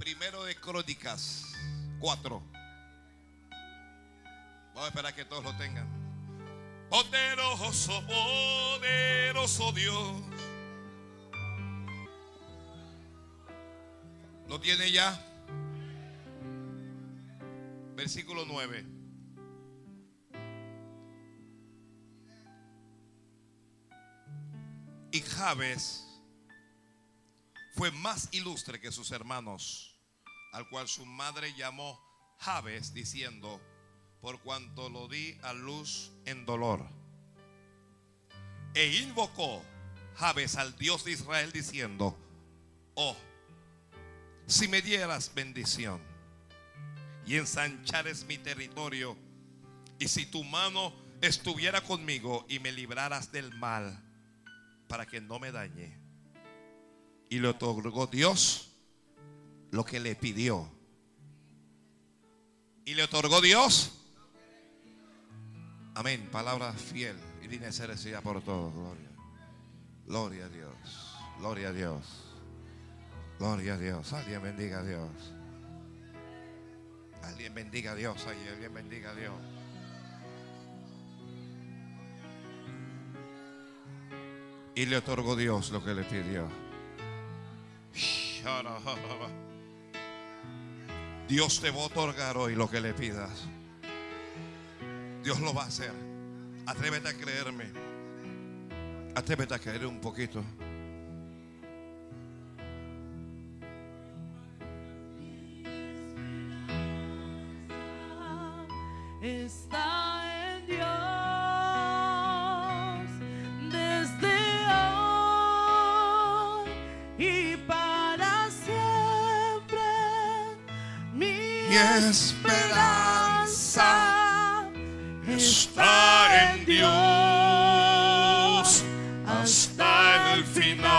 Primero de Crónicas 4. Vamos a esperar que todos lo tengan. Poderoso, poderoso Dios. ¿Lo tiene ya? Versículo 9. Y Jabes fue más ilustre que sus hermanos, al cual su madre llamó Jabes, diciendo, por cuanto lo di a luz en dolor. E invocó Jabes al Dios de Israel, diciendo, oh, si me dieras bendición y ensanchares mi territorio, y si tu mano estuviera conmigo y me libraras del mal, para que no me dañe. Y le otorgó Dios lo que le pidió. Y le otorgó Dios. Amén. Palabra fiel y digna ser por todos. Gloria. Gloria a Dios. Gloria a Dios. Gloria a Dios. Alguien bendiga a Dios. Alguien bendiga a Dios. Alguien bendiga a Dios. Y le otorgó Dios lo que le pidió. Dios te va a otorgar hoy lo que le pidas. Dios lo va a hacer. Atrévete a creerme. Atrévete a creer un poquito. está Mi esperanza está en Dios hasta el final.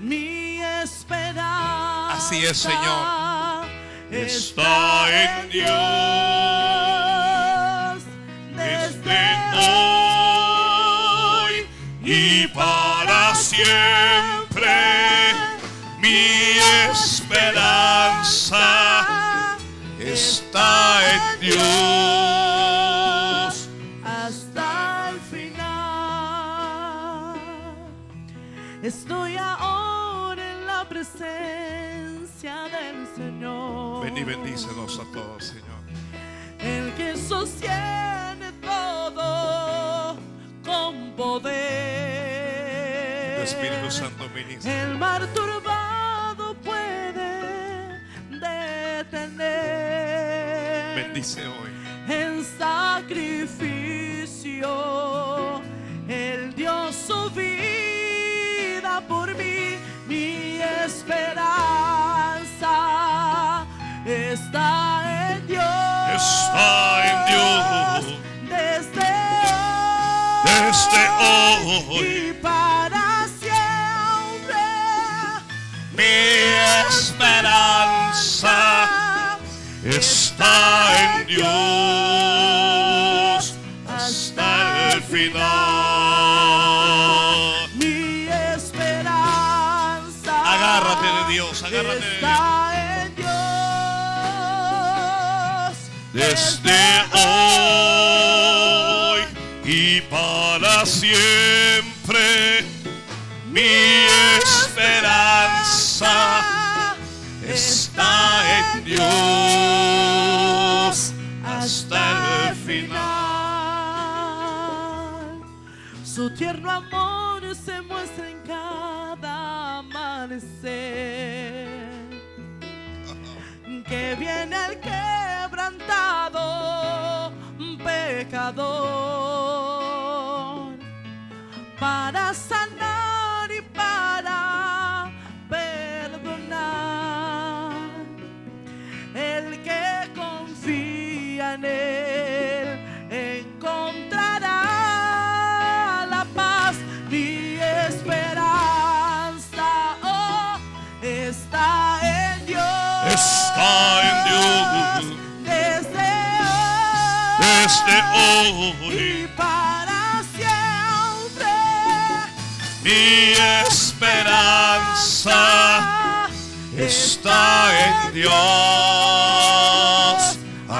Mi esperanza. Así es, Señor. Está en Dios desde hoy y para siempre. Mi esperanza está en Dios. hasta el final. Estoy ahora en la presencia del Señor. Ven y bendícenos a todos, Señor. El que sostiene todo con poder. Tu Espíritu Santo ministra. El mar turbado puede detener Bendice hoy. en sacrificio. Él dio su vida por mí, mi esperanza está en Dios. Está en Dios. Desde Desde hoy esperanza está en Dios hasta el final. Mi esperanza. Agárrate de Dios, agárrate de Dios. está en Dios. Desde hoy y para siempre, mi esperanza está en Dios hasta el final. Su tierno amor se muestra en cada amanecer. Que viene el quebrantado pecador para sanar en él encontrará la paz. Mi esperanza oh, está en Dios. Está en Dios Desde desde hoy hoy. y para siempre. Mi esperanza está en Dios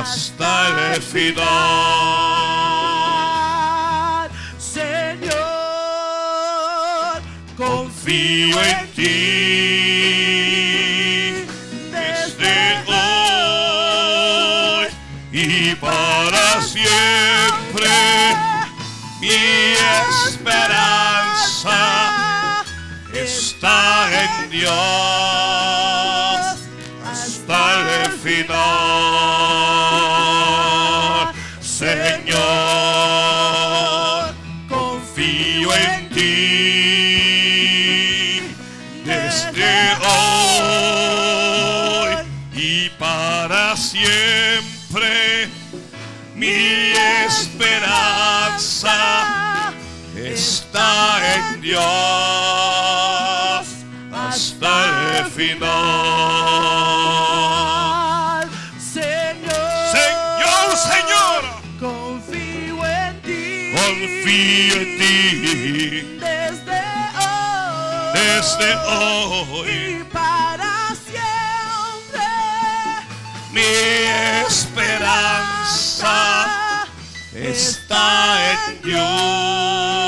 hasta el final. Señor, Confío en ti desde hoy y para siempre. Mi esperanza está en Dios Dios hasta el final. Señor, Señor, Señor, confío en ti. confío en ti desde hoy. desde hoy. y para siempre. Mi esperanza está en Dios.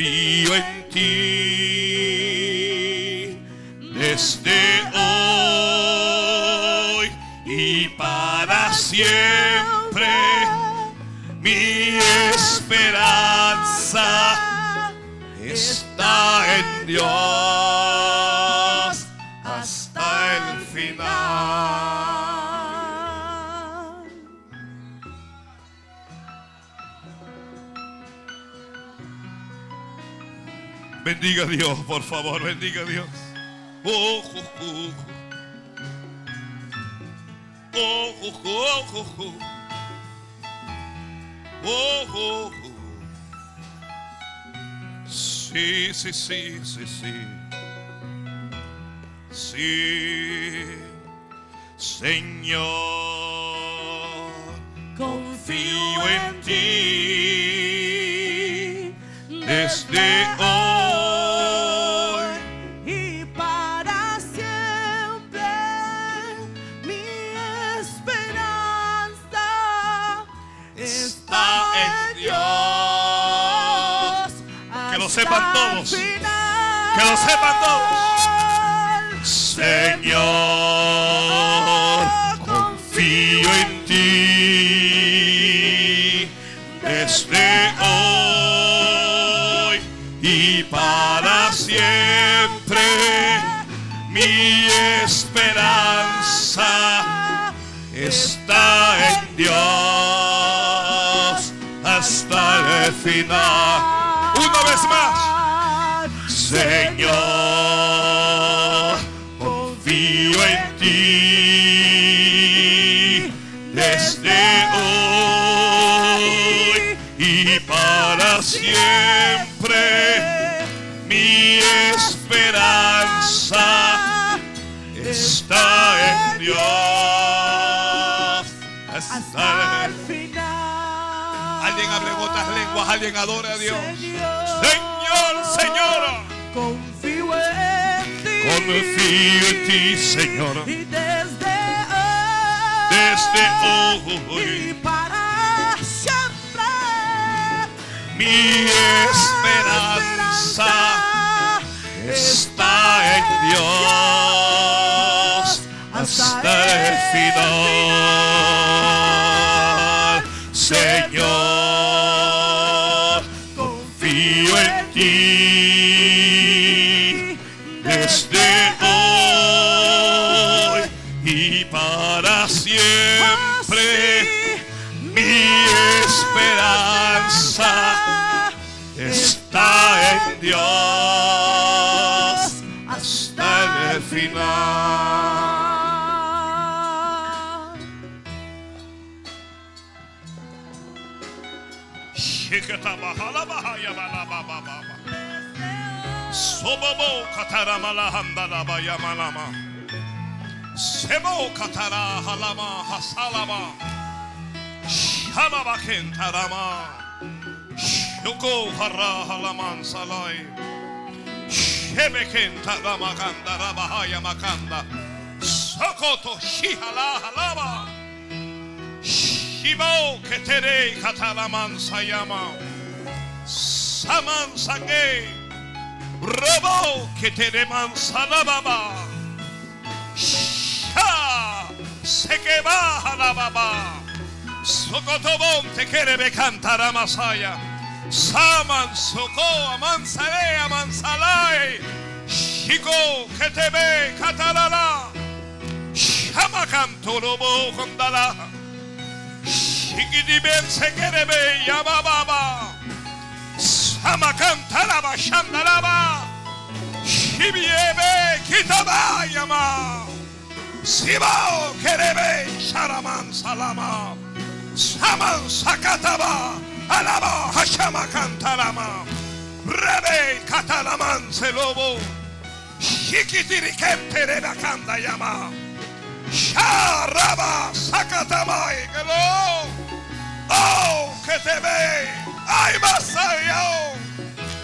Confío en ti desde hoy y para siempre. Mi esperanza está en Dios Bendiga Dios, por favor, bendiga Dios. Oh, oh. Oh, oh, oh, oh, oh. Oh, oh, oh. Sí, sí, sí, sí, sí. Sí, Señor, sepan todos. Que lo sepan todos. Señor, confío en ti desde hoy y para siempre. Mi esperanza está en Dios hasta el final. Alguien adore a Dios. Señor, Señor, Señora. confío en ti. Confío en ti, Señor, Y desde hoy, desde y hoy. para siempre, Mi esperanza está en Dios hasta el final. Sobobo kataramala handalaba yamalama. Sebo katara halama hasalama. Shalabakentarama. Shoko hara halaman salai. Shebekentarama kanda rabahaya makanda. Sokoto shihala halaba. Shibo ketere katalaman sayama. Saman sage. Robo ketereman salababa. Sha se baja la baba. Sokotobon te kerebe cantara masaya. Saman soko amansare amansalai. Shiko ketebe katalala. Shama cantorobo kondala. Shikidiben se kerebe yabababa. Samakan taraba şandaraba. Şibiyebe kitaba yama. Sibao kerebe şaraman salama. Saman sakataba. Alaba haşamakan tarama. Rebe katalaman selobo. Şikitiriken perebakan dayama. Şaraba sakatamay gelo. Oh, que te veis. I must say, oh,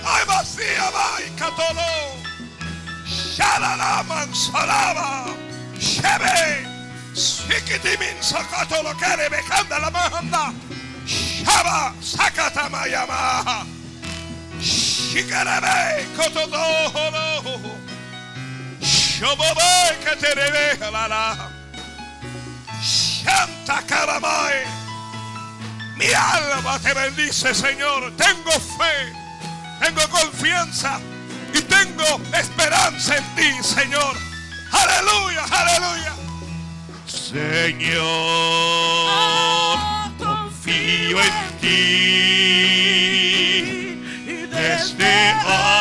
I must see a my catolo. Shalalaman salama. Shebe. Sikiti min sakatolo kerebe la mahanda. Shaba sakata mayama. Shikarebe kotodo holo. Shobobe katerebe halala. Shanta karamai. Mi alma te bendice, Señor. Tengo fe, tengo confianza y tengo esperanza en ti, Señor. Aleluya, aleluya. Señor, confío en ti desde hoy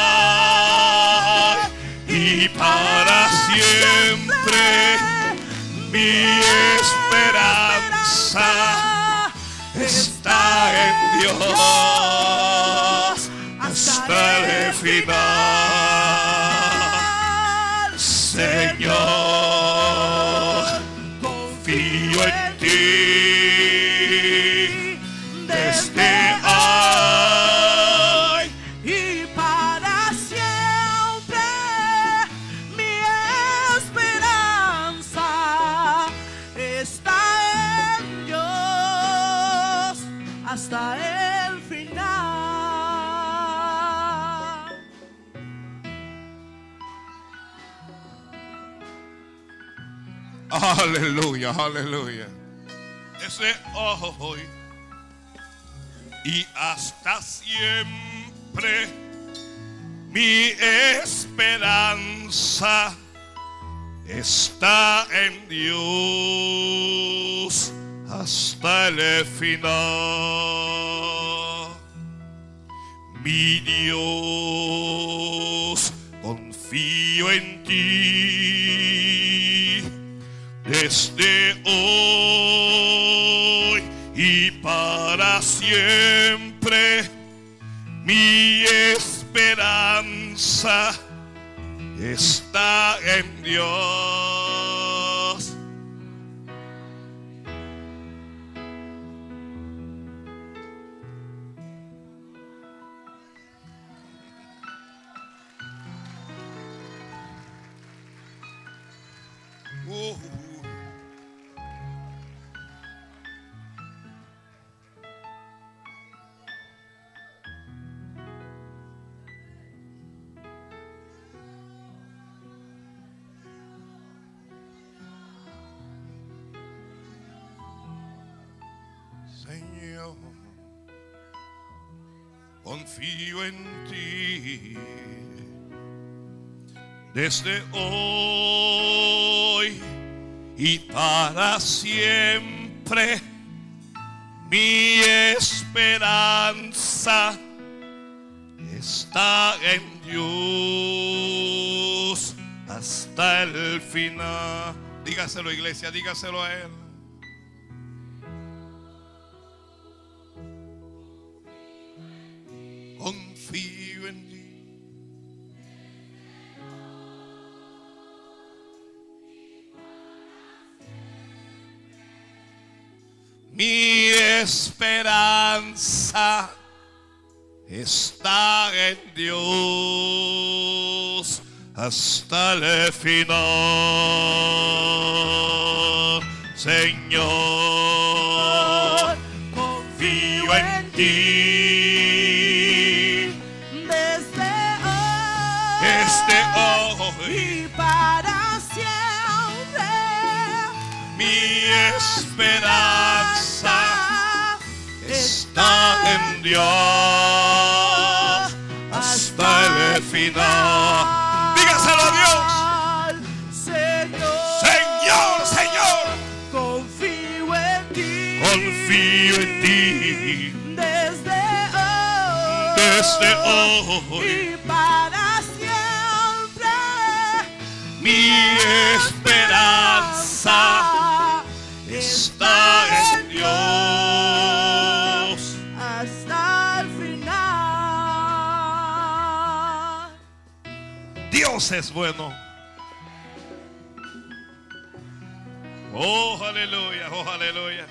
y para siempre. Mi esperanza está en Dios hasta el final. Señor, confío en ti Aleluya. Desde hoy y hasta siempre mi esperanza está en Dios hasta el final. Mi Dios, confío en ti desde hoy y para siempre. Mi esperanza está en Dios. Uh. Confío en ti desde hoy y para siempre. Mi esperanza está en Dios hasta el final. Dígaselo, iglesia, dígaselo a Él. En ti. Mi esperanza está en Dios hasta el final. Señor, esperanza está en Dios hasta el final. Dígaselo a Dios. Señor, Señor, Señor, confío en ti. confío en ti Desde hoy. desde hoy. y para siempre. Mi esperanza Dios es bueno. Oh, aleluya, oh, aleluya.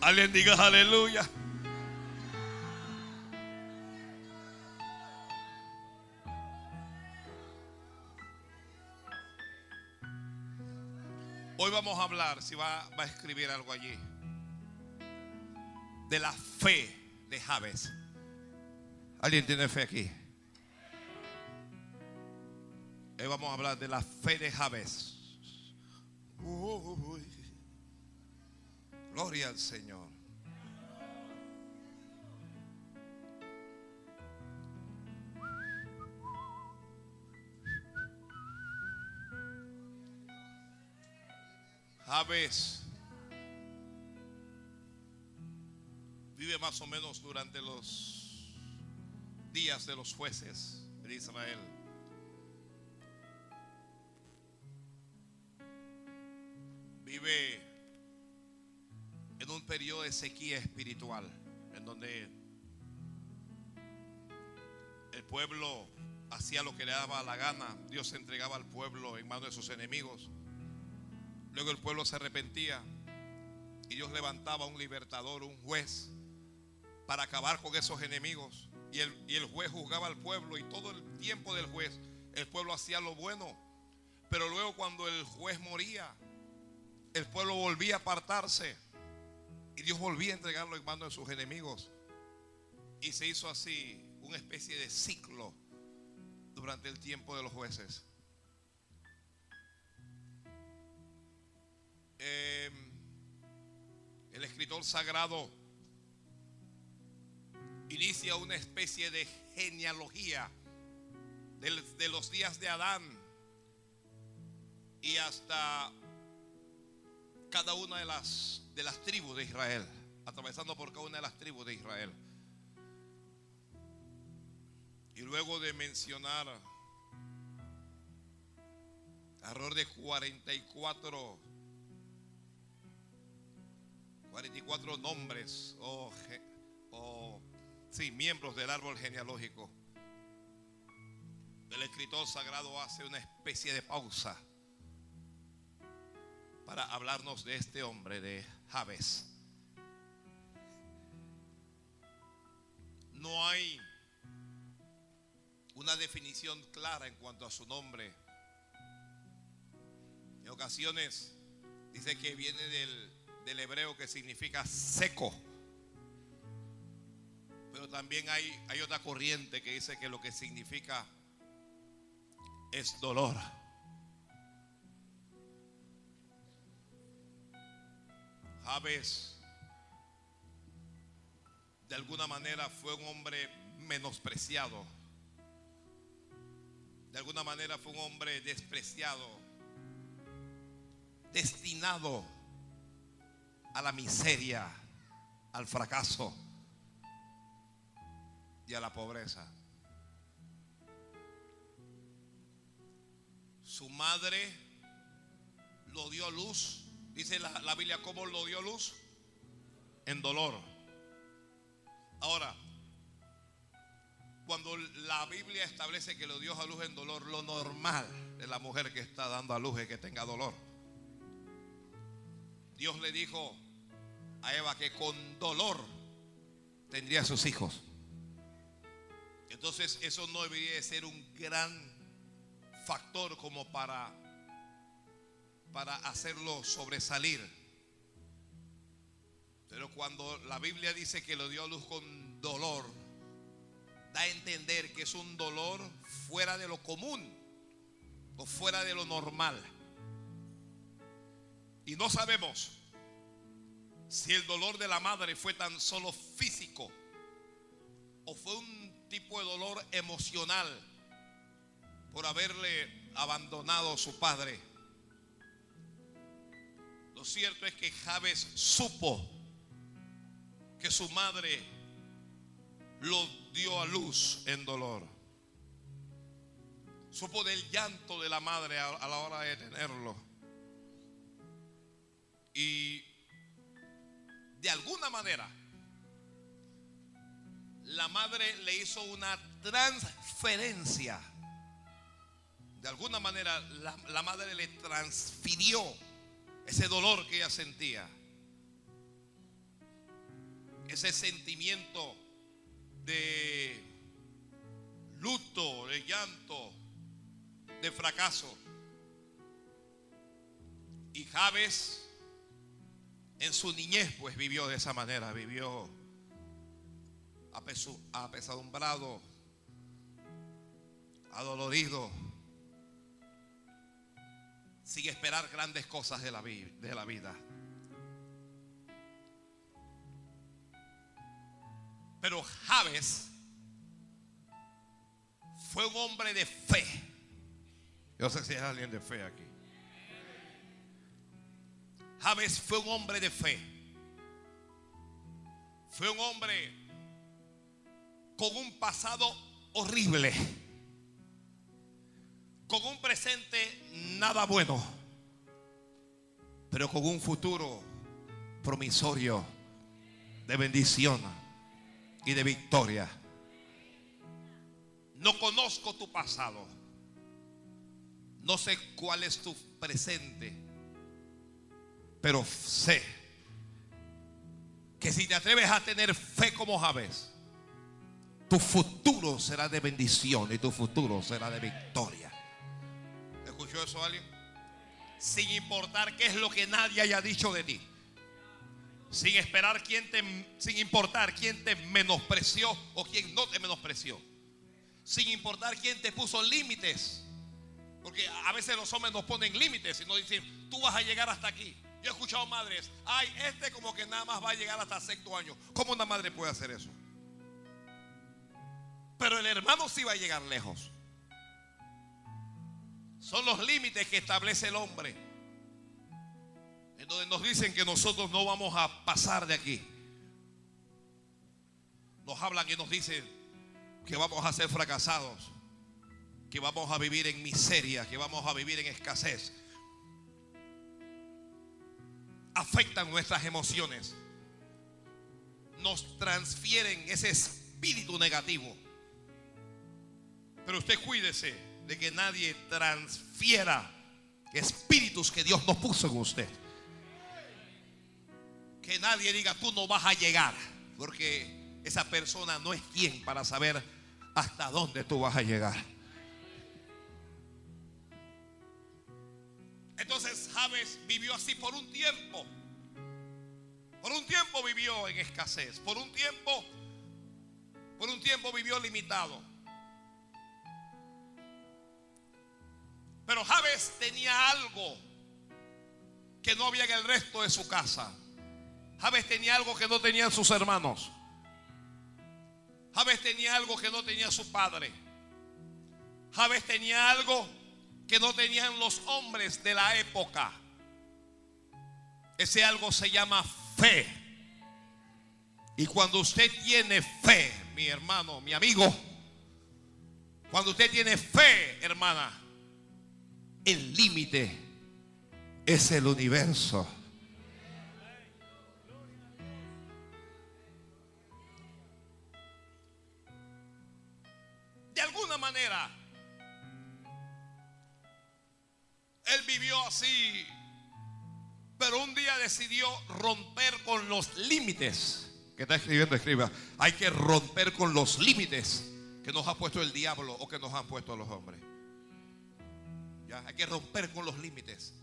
Alguien diga aleluya. Hoy vamos a hablar, si va, va a escribir algo allí, de la fe de Javes. ¿Alguien tiene fe aquí? Hoy vamos a hablar de la fe de. Uy. Gloria al Señor. Javes vive más o menos durante los días de los jueces de Israel. Vive en un periodo de sequía espiritual, en donde el pueblo hacía lo que le daba la gana, Dios entregaba al pueblo en manos de sus enemigos. Luego el pueblo se arrepentía y Dios levantaba un libertador, un juez, para acabar con esos enemigos. Y el, y el juez juzgaba al pueblo y todo el tiempo del juez el pueblo hacía lo bueno. Pero luego cuando el juez moría, el pueblo volvía a apartarse y Dios volvía a entregarlo en manos de sus enemigos. Y se hizo así una especie de ciclo durante el tiempo de los jueces. Eh, el escritor sagrado inicia una especie de genealogía de los días de Adán y hasta cada una de las, de las tribus de Israel, atravesando por cada una de las tribus de Israel. Y luego de mencionar alrededor de 44, 44 nombres o, ge- o sí, miembros del árbol genealógico, el escritor sagrado hace una especie de pausa para hablarnos de este hombre de Javes. No hay una definición clara en cuanto a su nombre. En ocasiones dice que viene del, del hebreo que significa seco. Pero también hay, hay otra corriente que dice que lo que significa es dolor. Javes de alguna manera fue un hombre menospreciado. De alguna manera fue un hombre despreciado, destinado a la miseria, al fracaso y a la pobreza. Su madre lo dio a luz. Dice la, la Biblia cómo lo dio a luz. En dolor. Ahora, cuando la Biblia establece que lo dio a luz en dolor, lo normal de la mujer que está dando a luz es que tenga dolor. Dios le dijo a Eva que con dolor tendría sus hijos. Entonces eso no debería de ser un gran factor como para, para hacerlo sobresalir. Pero cuando la Biblia dice que lo dio a luz con dolor, da a entender que es un dolor fuera de lo común o fuera de lo normal. Y no sabemos si el dolor de la madre fue tan solo físico o fue un tipo de dolor emocional por haberle abandonado a su padre. Lo cierto es que Javes supo que su madre lo dio a luz en dolor. Supo del llanto de la madre a, la hora de tenerlo. Y de alguna manera, la madre le hizo una transferencia. De alguna manera, la madre le transfirió ese dolor que ella sentía. Ese sentimiento de luto, de llanto, de fracaso. Y Javes en su niñez pues vivió de esa manera, vivió apesadumbrado, adolorido, sin esperar grandes cosas de la, de la vida. Pero Javes fue un hombre de fe. Yo sé si hay alguien de fe aquí. Javes fue un hombre de fe. Fue un hombre con un pasado horrible. Con un presente nada bueno. Pero con un futuro promisorio de bendición y de victoria. No conozco tu pasado. No sé cuál es tu presente. Pero sé que si te atreves a tener fe como Javes, tu futuro será de bendición y tu futuro será de victoria. ¿Escuchó eso alguien? Sin importar qué es lo que nadie haya dicho de ti. Sin esperar quién te sin importar quién te menospreció o quién no te menospreció. Sin importar quién te puso límites. Porque a veces los hombres nos ponen límites y nos dicen, tú vas a llegar hasta aquí. Yo he escuchado madres, ay, este como que nada más va a llegar hasta sexto año. ¿Cómo una madre puede hacer eso? Pero el hermano sí va a llegar lejos. Son los límites que establece el hombre. En donde nos dicen que nosotros no vamos a pasar de aquí. Nos hablan y nos dicen que vamos a ser fracasados. Que vamos a vivir en miseria. Que vamos a vivir en escasez afectan nuestras emociones. Nos transfieren ese espíritu negativo. Pero usted cuídese de que nadie transfiera espíritus que Dios no puso en usted. Que nadie diga, tú no vas a llegar. Porque esa persona no es quien para saber hasta dónde tú vas a llegar. Entonces Javes vivió así por un tiempo. Por un tiempo vivió en escasez. Por un tiempo, por un tiempo vivió limitado. Pero Javes tenía algo que no había en el resto de su casa. Javes tenía algo que no tenían sus hermanos. Javes tenía algo que no tenía su padre. Javes tenía algo que no tenían los hombres de la época. Ese algo se llama fe. Y cuando usted tiene fe, mi hermano, mi amigo, cuando usted tiene fe, hermana, el límite es el universo. De alguna manera, Él vivió así, pero un día decidió romper con los límites. Que está escribiendo, escriba. Hay que romper con los límites que nos ha puesto el diablo o que nos han puesto los hombres. Hay que romper con los límites.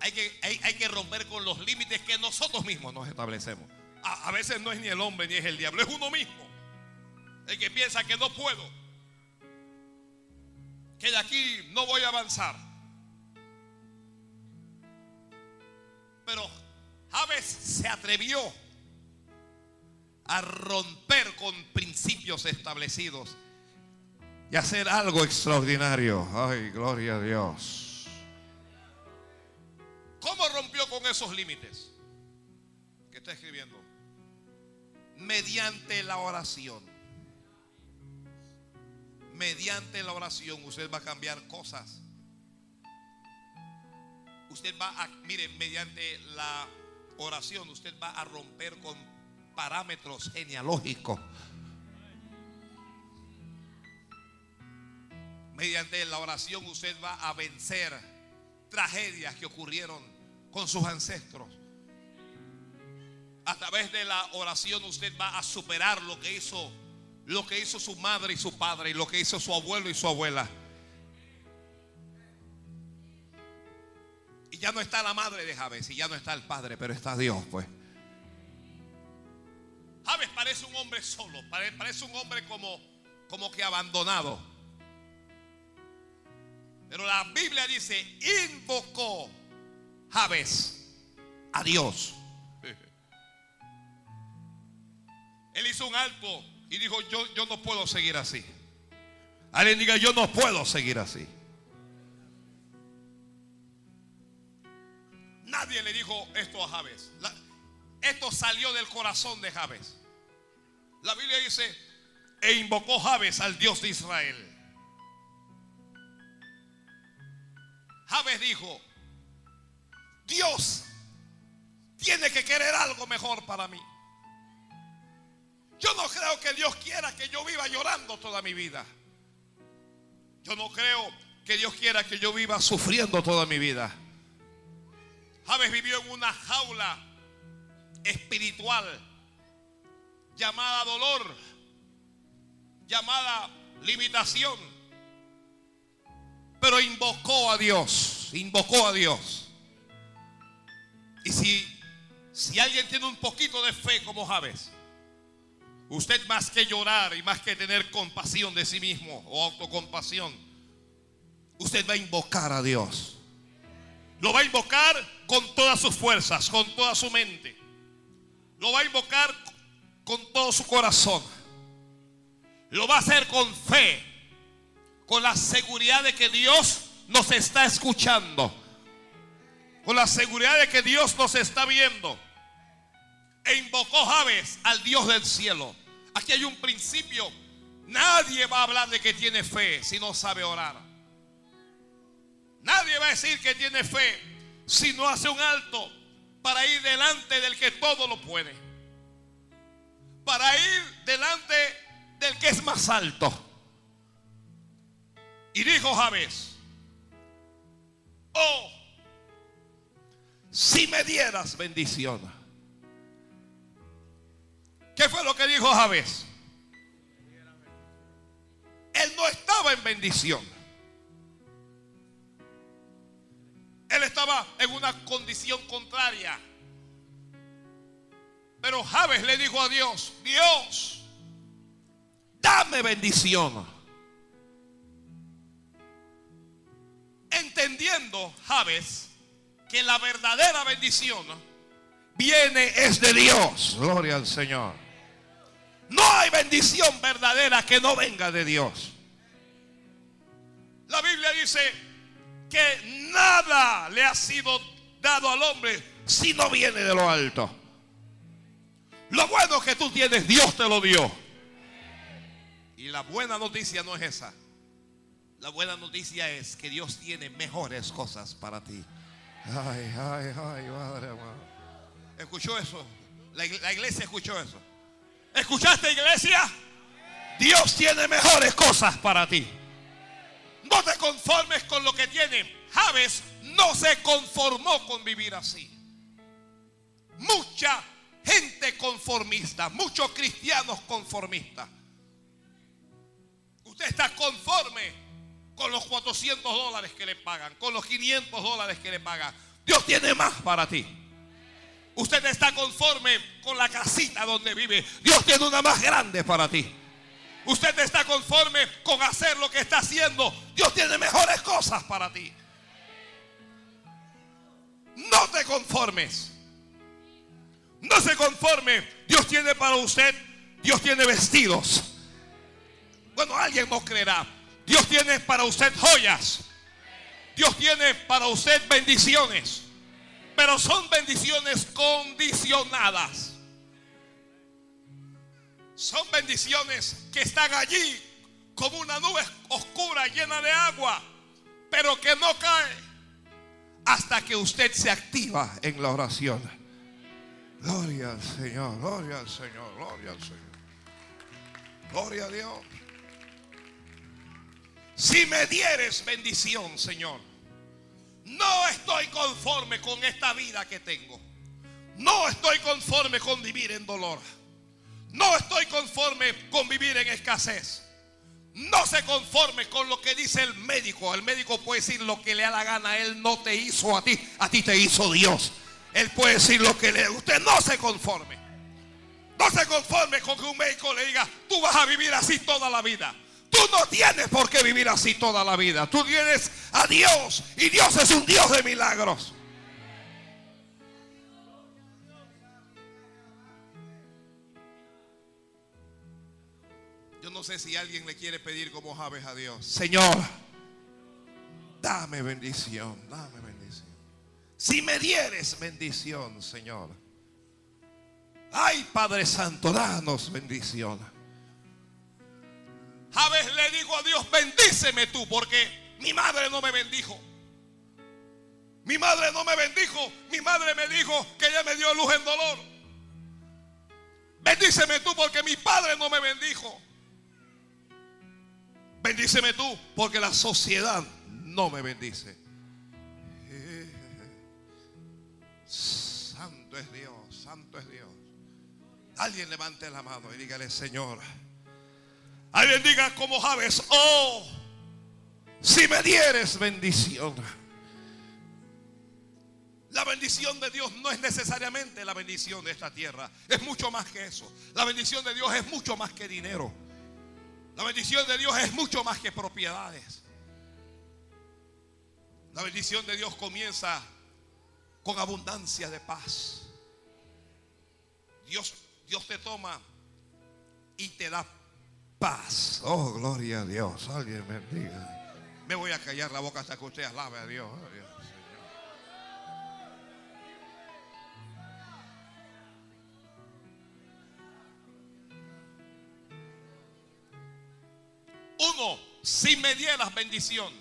Hay que, hay, hay que romper con los límites que nosotros mismos nos establecemos. A, a veces no es ni el hombre ni es el diablo, es uno mismo. El que piensa que no puedo. Que de aquí no voy a avanzar. Pero Javes se atrevió a romper con principios establecidos y hacer algo extraordinario. Ay, gloria a Dios. ¿Cómo rompió con esos límites? ¿Qué está escribiendo? Mediante la oración. Mediante la oración usted va a cambiar cosas. Usted va a, mire, mediante la oración usted va a romper con parámetros genealógicos. Mediante la oración usted va a vencer tragedias que ocurrieron con sus ancestros. A través de la oración usted va a superar lo que hizo lo que hizo su madre y su padre y lo que hizo su abuelo y su abuela. Y ya no está la madre de Javes y ya no está el padre, pero está Dios, pues. Javes parece un hombre solo, parece un hombre como, como que abandonado. Pero la Biblia dice, invocó Javes a Dios. Él hizo un alto y dijo, yo, yo no puedo seguir así. Alguien diga, yo no puedo seguir así. Nadie le dijo esto a Javes. esto salió del corazón de Javes. La Biblia dice, e invocó Javes al Dios de Israel. Javes dijo, Dios tiene que querer algo mejor para mí. Yo no creo que Dios quiera que yo viva llorando toda mi vida. Yo no creo que Dios quiera que yo viva sufriendo toda mi vida. Javes vivió en una jaula espiritual llamada dolor, llamada limitación. Pero invocó a Dios, invocó a Dios. Y si, si alguien tiene un poquito de fe como Javes, Usted más que llorar y más que tener compasión de sí mismo o autocompasión, usted va a invocar a Dios. Lo va a invocar con todas sus fuerzas, con toda su mente. Lo va a invocar con todo su corazón. Lo va a hacer con fe, con la seguridad de que Dios nos está escuchando, con la seguridad de que Dios nos está viendo. E invocó Javes al Dios del cielo. Aquí hay un principio. Nadie va a hablar de que tiene fe si no sabe orar. Nadie va a decir que tiene fe si no hace un alto para ir delante del que todo lo puede. Para ir delante del que es más alto. Y dijo Javes, oh, si me dieras bendición ¿Qué fue lo que dijo Javés? Él no estaba en bendición. Él estaba en una condición contraria. Pero Javes le dijo a Dios, Dios, dame bendición. Entendiendo Javes que la verdadera bendición viene es de Dios. Gloria al Señor. No hay bendición verdadera que no venga de Dios. La Biblia dice que nada le ha sido dado al hombre si no viene de lo alto. Lo bueno que tú tienes, Dios te lo dio. Y la buena noticia no es esa. La buena noticia es que Dios tiene mejores cosas para ti. Ay, ay, ay, madre, ¿Escuchó eso? La, la iglesia escuchó eso. ¿Escuchaste iglesia? Dios tiene mejores cosas para ti. No te conformes con lo que tiene. Javes no se conformó con vivir así. mucha gente conformista, muchos cristianos conformistas. Usted está conforme con los 400 dólares que le pagan, con los 500 dólares que le pagan. Dios tiene más para ti. Usted está conforme con la casita donde vive. Dios tiene una más grande para ti. Usted está conforme con hacer lo que está haciendo. Dios tiene mejores cosas para ti. No te conformes. No se conforme. Dios tiene para usted, Dios tiene vestidos. Bueno, alguien no creerá. Dios tiene para usted joyas. Dios tiene para usted bendiciones. Pero son bendiciones condicionadas. Son bendiciones que están allí como una nube oscura llena de agua, pero que no cae hasta que usted se activa en la oración. Gloria al Señor, gloria al Señor, gloria al Señor. Gloria a Dios. Si me dieres bendición, Señor, no estoy conforme con esta vida que tengo. No estoy conforme con vivir en dolor. No estoy conforme con vivir en escasez. No se conforme con lo que dice el médico. El médico puede decir lo que le da la gana. Él no te hizo a ti. A ti te hizo Dios. Él puede decir lo que le... Usted no se conforme. No se conforme con que un médico le diga, tú vas a vivir así toda la vida. Tú no tienes por qué vivir así toda la vida. Tú tienes a Dios y Dios es un Dios de milagros. Yo no sé si alguien le quiere pedir como Javes a Dios. Señor, dame bendición, dame bendición. Si me dieres bendición, Señor. Ay, Padre Santo, danos bendición. Javes le digo a Dios, bendíceme tú, porque mi madre no me bendijo. Mi madre no me bendijo. Mi madre me dijo que ella me dio luz en dolor. Bendíceme tú porque mi padre no me bendijo. Bendíceme tú porque la sociedad no me bendice. Santo es Dios, santo es Dios. Alguien levante la mano y dígale, Señor. Alguien diga como Javes, oh, si me dieres bendición. La bendición de Dios no es necesariamente la bendición de esta tierra. Es mucho más que eso. La bendición de Dios es mucho más que dinero. La bendición de Dios es mucho más que propiedades. La bendición de Dios comienza con abundancia de paz. Dios, Dios te toma y te da paz. Oh, gloria a Dios. Alguien bendiga. Me voy a callar la boca hasta que usted alabe a Dios. a Dios. Uno, si me dieras bendición.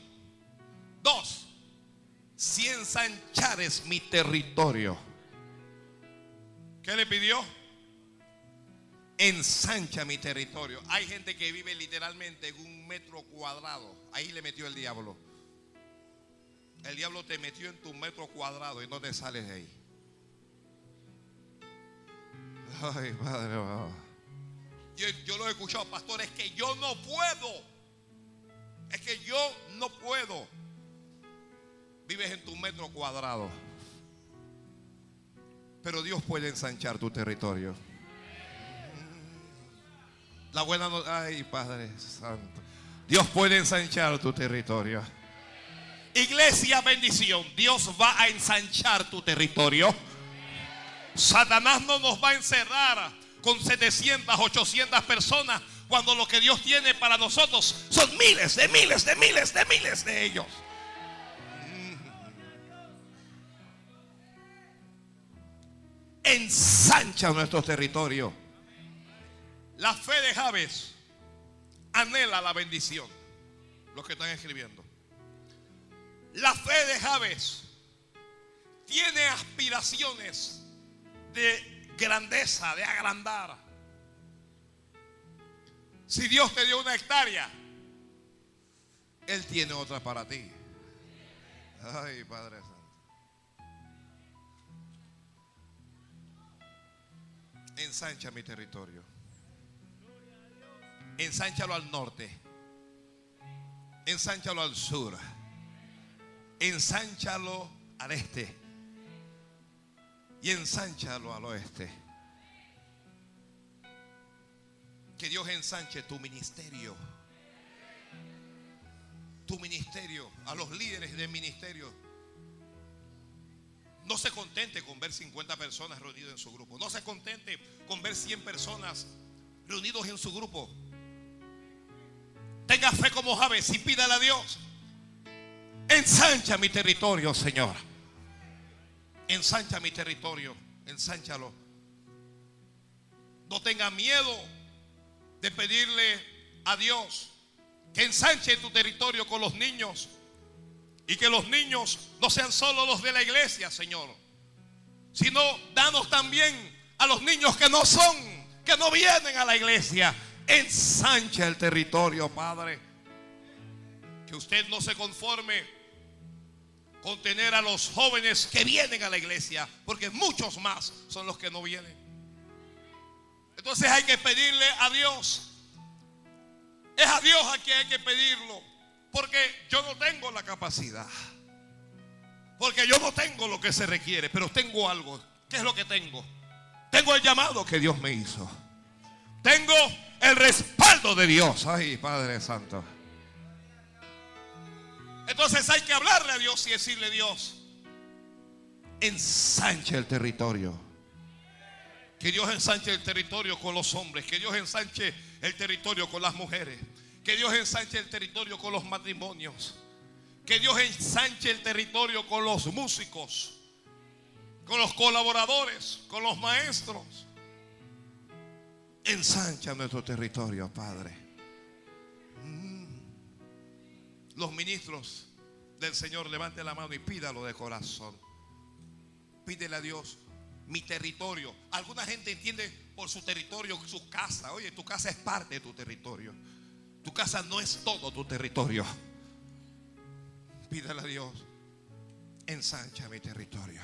Dos, si ensanchares mi territorio. ¿Qué le pidió? Ensancha mi territorio. Hay gente que vive literalmente en un metro cuadrado. Ahí le metió el diablo. El diablo te metió en tu metro cuadrado y no te sales de ahí. Ay, Padre. Yo, yo lo he escuchado, pastor, es que yo no puedo. Es que yo no puedo. Vives en tu metro cuadrado. Pero Dios puede ensanchar tu territorio. La buena no, ay Padre Santo. Dios puede ensanchar tu territorio. Iglesia, bendición. Dios va a ensanchar tu territorio. Satanás no nos va a encerrar con 700, 800 personas cuando lo que Dios tiene para nosotros son miles de miles de miles de miles de ellos. Ensancha nuestro territorio. La fe de Javes anhela la bendición. Los que están escribiendo. La fe de Javes tiene aspiraciones de grandeza, de agrandar. Si Dios te dio una hectárea, Él tiene otra para ti. Ay, Padre Santo. ensancha mi territorio. Ensánchalo al norte. Ensánchalo al sur. Ensánchalo al este. Y ensánchalo al oeste. Que Dios ensanche tu ministerio. Tu ministerio. A los líderes del ministerio. No se contente con ver 50 personas reunidas en su grupo. No se contente con ver 100 personas reunidos en su grupo. Tenga fe como Javes y pídale a Dios. Ensancha mi territorio, Señor. Ensancha mi territorio. Ensánchalo. No tenga miedo de pedirle a Dios que ensanche tu territorio con los niños. Y que los niños no sean solo los de la iglesia, Señor. Sino danos también a los niños que no son, que no vienen a la iglesia. Ensancha el territorio, Padre. Que usted no se conforme con tener a los jóvenes que vienen a la iglesia, porque muchos más son los que no vienen. Entonces hay que pedirle a Dios. Es a Dios a quien hay que pedirlo, porque yo no tengo la capacidad. Porque yo no tengo lo que se requiere, pero tengo algo. ¿Qué es lo que tengo? Tengo el llamado que Dios me hizo. Tengo el respaldo de Dios. Ay, Padre Santo. Entonces hay que hablarle a Dios y decirle, Dios, ensanche el territorio. Que Dios ensanche el territorio con los hombres. Que Dios ensanche el territorio con las mujeres. Que Dios ensanche el territorio con los matrimonios. Que Dios ensanche el territorio con los músicos. Con los colaboradores. Con los maestros. Ensancha nuestro territorio, Padre. Mm. Los ministros del Señor, levante la mano y pídalo de corazón. Pídele a Dios mi territorio. Alguna gente entiende por su territorio su casa. Oye, tu casa es parte de tu territorio. Tu casa no es todo tu territorio. Pídele a Dios, ensancha mi territorio.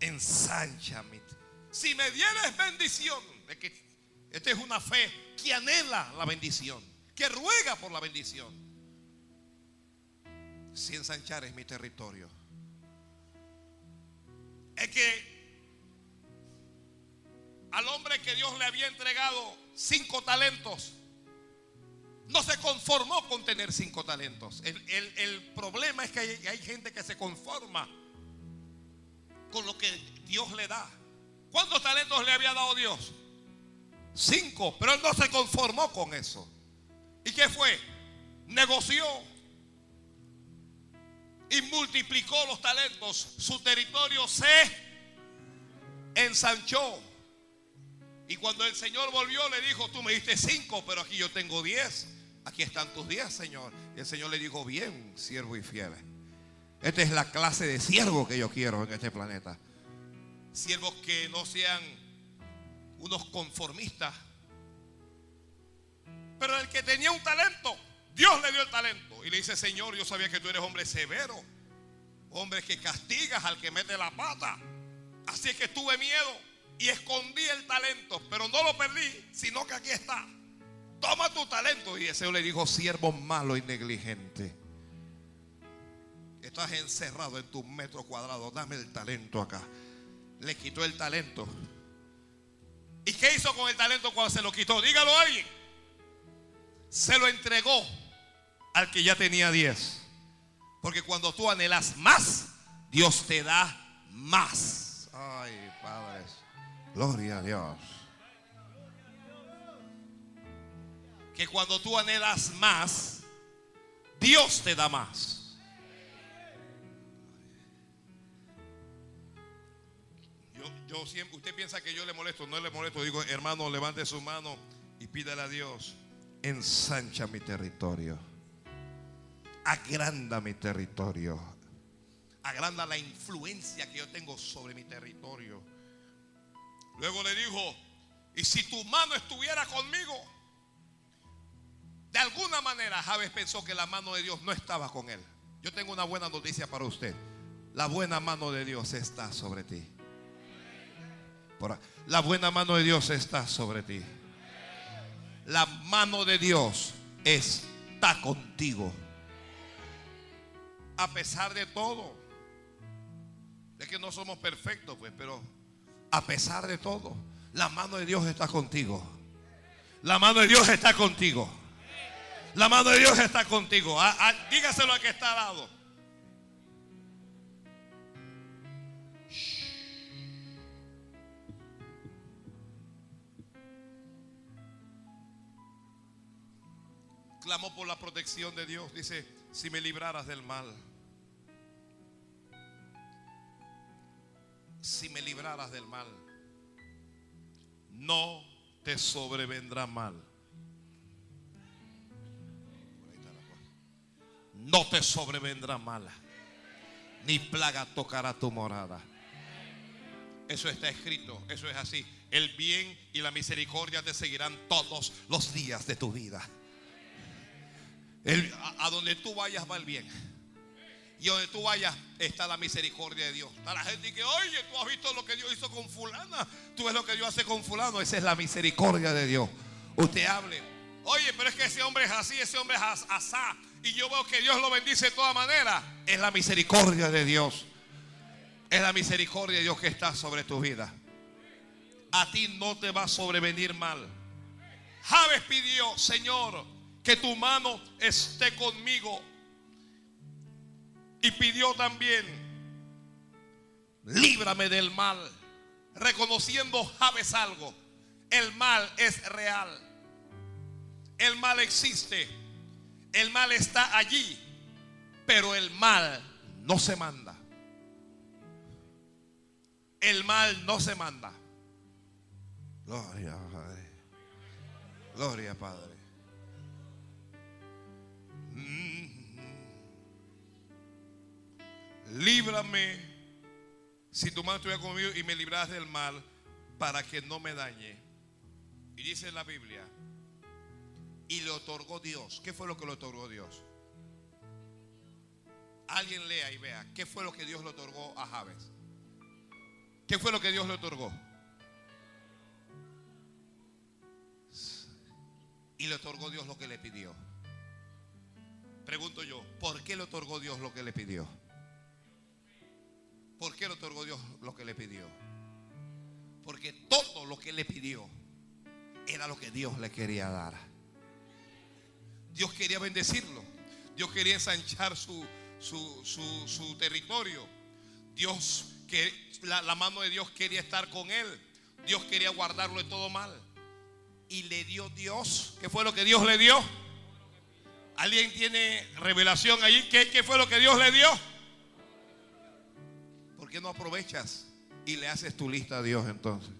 Ensancha mi Si me dieres bendición, es que esta es una fe que anhela la bendición, que ruega por la bendición. Si ensanchar es mi territorio es que al hombre que Dios le había entregado cinco talentos, no se conformó con tener cinco talentos. El, el- el problema es que hay, hay gente que se conforma con lo que Dios le da. ¿Cuántos talentos le había dado Dios? Cinco, pero él no se conformó con eso. ¿Y qué fue? Negoció y multiplicó los talentos. Su territorio se ensanchó. Y cuando el Señor volvió, le dijo: Tú me diste cinco, pero aquí yo tengo diez. Aquí están tus diez, Señor. Y el Señor le dijo: Bien, siervo y fiel. Esta es la clase de siervo que yo quiero en este planeta. Siervos que no sean unos conformistas. Pero el que tenía un talento, Dios le dio el talento. Y le dice, Señor, yo sabía que tú eres hombre severo. Hombre que castigas al que mete la pata. Así es que tuve miedo y escondí el talento. Pero no lo perdí, sino que aquí está. Toma tu talento. Y el Señor le dijo, siervo malo y negligente. Estás encerrado en tu metro cuadrado. Dame el talento acá. Le quitó el talento. ¿Y qué hizo con el talento cuando se lo quitó? Dígalo a alguien. Se lo entregó al que ya tenía 10. Porque cuando tú anhelas más, Dios te da más. Ay, padres. Gloria a Dios. Que cuando tú anhelas más, Dios te da más. Yo, siempre, usted piensa que yo le molesto, no le molesto. Digo, hermano, levante su mano y pídale a Dios. Ensancha mi territorio. Agranda mi territorio. Agranda la influencia que yo tengo sobre mi territorio. Luego le dijo, y si tu mano estuviera conmigo, de alguna manera Javes pensó que la mano de Dios no estaba con él. Yo tengo una buena noticia para usted. La buena mano de Dios está sobre ti. La buena mano de Dios está sobre ti. La mano de Dios está contigo. A pesar de todo. Es que no somos perfectos, pues, pero a pesar de todo, la mano de Dios está contigo. La mano de Dios está contigo. La mano de Dios está contigo. Dígaselo a que está al lado. Clamó por la protección de Dios. Dice, si me libraras del mal. Si me libraras del mal. No te sobrevendrá mal. No te sobrevendrá mal. Ni plaga tocará tu morada. Eso está escrito, eso es así. El bien y la misericordia te seguirán todos los días de tu vida. A, donde tú vayas va el bien. Y donde tú vayas está la misericordia de Dios. Está la gente que, oye, tú has visto lo que Dios hizo con fulana. Tú ves lo que Dios hace con fulano. Esa es la misericordia de Dios. Usted hable. Oye, pero es que ese hombre es así, ese hombre es asá. Y yo veo que Dios lo bendice de toda manera. Es la misericordia de Dios. Es la misericordia de Dios que está sobre tu vida. A ti no te va a sobrevenir mal. Javes pidió, Señor, que tu mano esté conmigo y pidió también, líbrame del mal, reconociendo Javes algo, el mal es real, el mal existe, el mal está allí, pero el mal no se manda. El mal no se manda. Gloria, Padre. Gloria, Padre. Líbrame si tu mano estuviera conmigo y me libras del mal para que no me dañe. Y dice la Biblia, y le otorgó Dios. ¿Qué fue lo que le otorgó Dios? Alguien lea y vea, ¿qué fue lo que Dios le otorgó a Javes? ¿Qué fue lo que Dios le otorgó? Y le otorgó Dios lo que le pidió. Pregunto yo, ¿por qué le otorgó Dios lo que le pidió? ¿Por qué le otorgó Dios lo que le pidió? Porque todo lo que le pidió era lo que Dios le quería dar. Dios quería bendecirlo. Dios quería ensanchar su, su, territorio. Dios, que la, la mano de Dios quería estar con él. Dios quería guardarlo de todo mal. Y le dio Dios. ¿Qué fue lo que Dios le dio? ¿Alguien tiene revelación allí? ¿Qué, qué fue lo que Dios le dio? ¿Por qué no aprovechas y le haces tu lista a Dios entonces?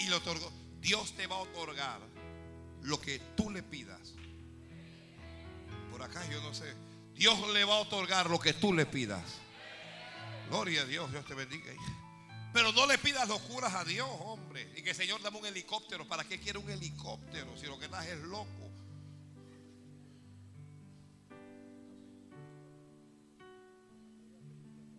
Y lo otorgó. Dios te va a otorgar lo que tú le pidas. Por acá yo no sé. Dios le va a otorgar lo que tú le pidas. Gloria a Dios, Dios te bendiga. Pero no le pidas locuras a Dios, hombre. Y que el Señor dame un helicóptero. ¿Para qué quiere un helicóptero? Si lo que estás es loco.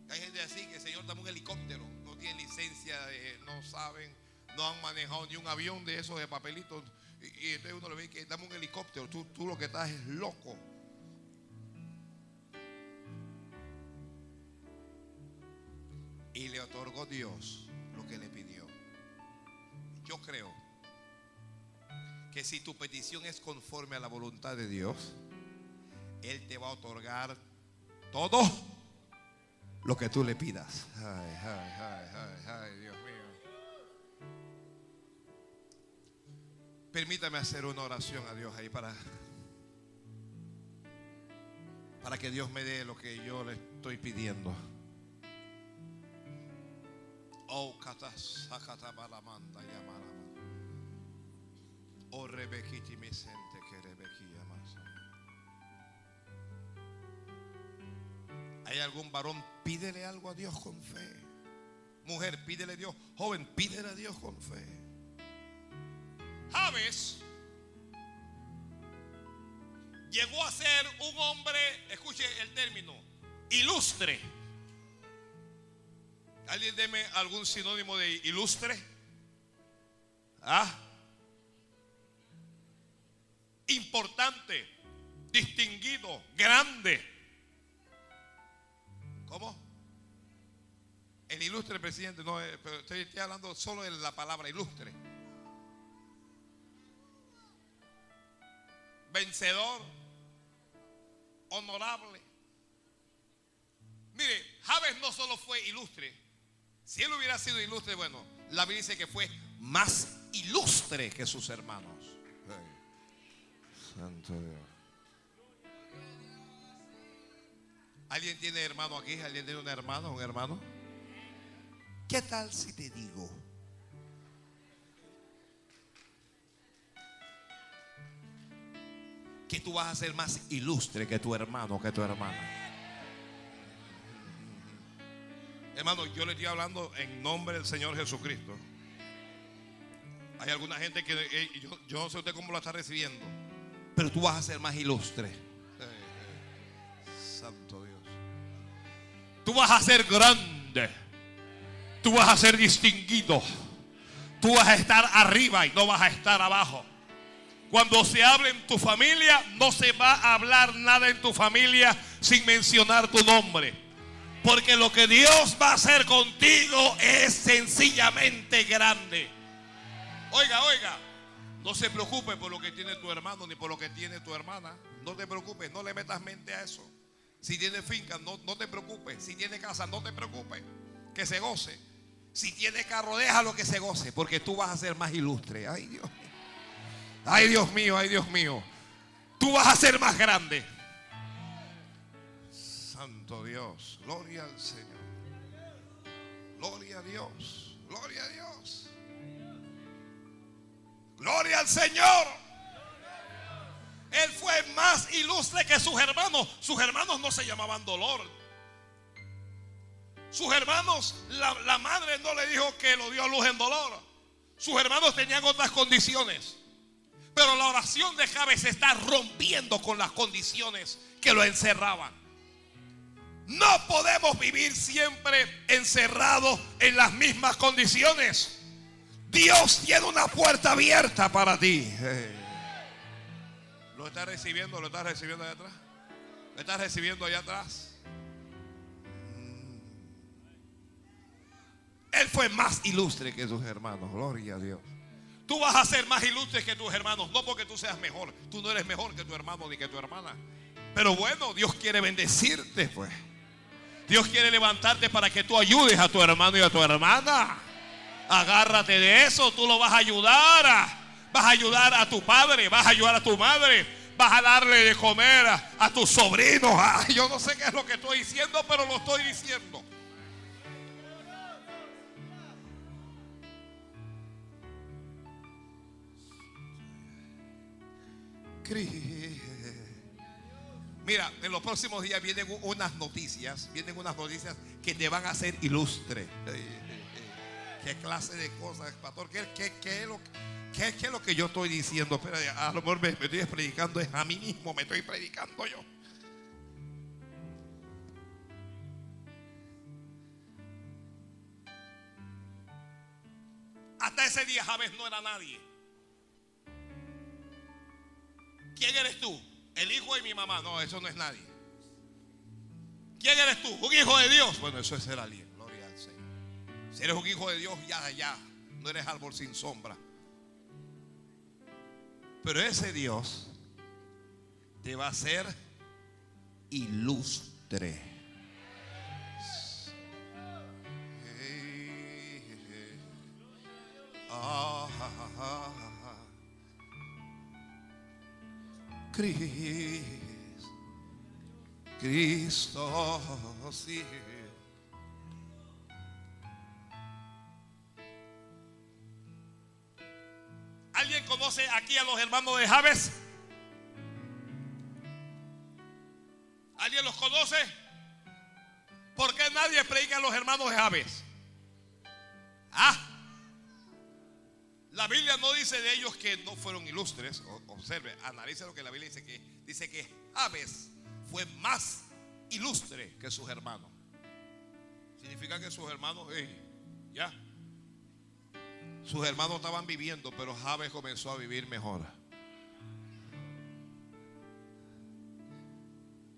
Hay gente así que Señor dame un helicóptero, no tienen licencia, no saben, no han manejado ni un avión de esos de papelitos. Y, entonces uno le ve que dame un helicóptero, tú, tú lo que estás es loco. Y le otorgó Dios lo que le pidió. Yo creo que si tu petición es conforme a la voluntad de Dios, Él te va a otorgar todo lo que tú le pidas. Ay, ay, ay, ay, Dios mío. Permítame hacer una oración a Dios ahí para para que Dios me dé lo que yo le estoy pidiendo. Oh, balamanda Oh, rebequiti mi sente que rebequilla ¿Hay algún varón? Pídele algo a Dios con fe. Mujer, pídele a Dios. Joven, pídele a Dios con fe. Javes llegó a ser un hombre, escuche el término, ilustre. ¿Alguien deme algún sinónimo de ilustre? ¿Ah? Importante, distinguido, grande. ¿Cómo? El ilustre presidente, no, eh, pero estoy, estoy hablando solo de la palabra ilustre. Vencedor, honorable. Mire, Javes no solo fue ilustre, si él hubiera sido ilustre, bueno, la Biblia dice que fue más ilustre que sus hermanos. Santo Dios. ¿Alguien tiene hermano aquí? ¿Alguien tiene un hermano? ¿Un hermano? ¿Qué tal si te digo? Que tú vas a ser más ilustre que tu hermano, que tu hermana. Hermano, yo le estoy hablando en nombre del Señor Jesucristo. Hay alguna gente que eh, yo, no sé usted cómo lo está recibiendo, pero tú vas a ser más ilustre. Santo Dios. Tú vas a ser grande. Tú vas a ser distinguido. Tú vas a estar arriba y no vas a estar abajo. Cuando se hable en tu familia, no se va a hablar nada en tu familia sin mencionar tu nombre. Porque lo que Dios va a hacer contigo es sencillamente grande. Oiga, oiga, no se preocupe por lo que tiene tu hermano ni por lo que tiene tu hermana. No te preocupes, no le metas mente a eso. Si tiene finca, no, no te preocupes. Si tiene casa, no te preocupes. Que se goce. Si tiene carro, déjalo que se goce. Porque tú vas a ser más ilustre. Ay, Dios. Ay, Dios mío, ay, Dios mío. Tú vas a ser más grande. Santo Dios. Gloria al Señor. Gloria a Dios. Gloria a Dios. Gloria al Señor. Él fue más ilustre que sus hermanos. Sus hermanos no se llamaban dolor. Sus hermanos, la, madre no le dijo que lo dio a luz en dolor. Sus hermanos tenían otras condiciones. Pero la oración de Jabes está rompiendo con las condiciones que lo encerraban. No podemos vivir siempre encerrados en las mismas condiciones. Dios tiene una puerta abierta para ti. ¿Lo estás recibiendo? ¿Lo estás recibiendo allá atrás? ¿Lo estás recibiendo allá atrás? Él fue más ilustre que sus hermanos. Gloria a Dios. Tú vas a ser más ilustre que tus hermanos. No porque tú seas mejor. Tú no eres mejor que tu hermano ni que tu hermana. Pero bueno, Dios quiere bendecirte, pues. Dios quiere levantarte para que tú ayudes a tu hermano y a tu hermana. Agárrate de eso, tú lo vas a ayudar. Vas a ayudar a tu padre, vas a ayudar a tu madre, vas a darle de comer a, a tus sobrinos. Yo no sé qué es lo que estoy diciendo, pero lo estoy diciendo. Mira, en los próximos días vienen unas noticias, vienen unas noticias que te van a hacer ilustre. ¿Qué clase de cosas, pastor? ¿Qué, qué, qué es, lo, qué, es lo que yo estoy diciendo? Espera, a lo mejor me, estoy predicando, es a mí mismo, me estoy predicando yo. Hasta ese día Javes no era nadie. ¿Quién eres tú? El hijo de mi mamá. No, eso no es nadie. ¿Quién eres tú? Un hijo de Dios. Bueno, eso es ser alguien. Gloria al Señor. Si eres un hijo de Dios, ya, ya. No eres árbol sin sombra. Pero ese Dios te va a hacer ilustre. Ah. Cristo, Cristo, sí. ¿Alguien conoce aquí a los hermanos de Javes? ¿Alguien los conoce? ¿Por qué nadie predica a los hermanos de Javes? Ah, La Biblia no dice de ellos que no fueron ilustres. Observe, analice lo que la Biblia dice que dice que Javes fue más ilustre que sus hermanos. Significa que sus hermanos, ya, sus hermanos estaban viviendo, pero Javes comenzó a vivir mejor.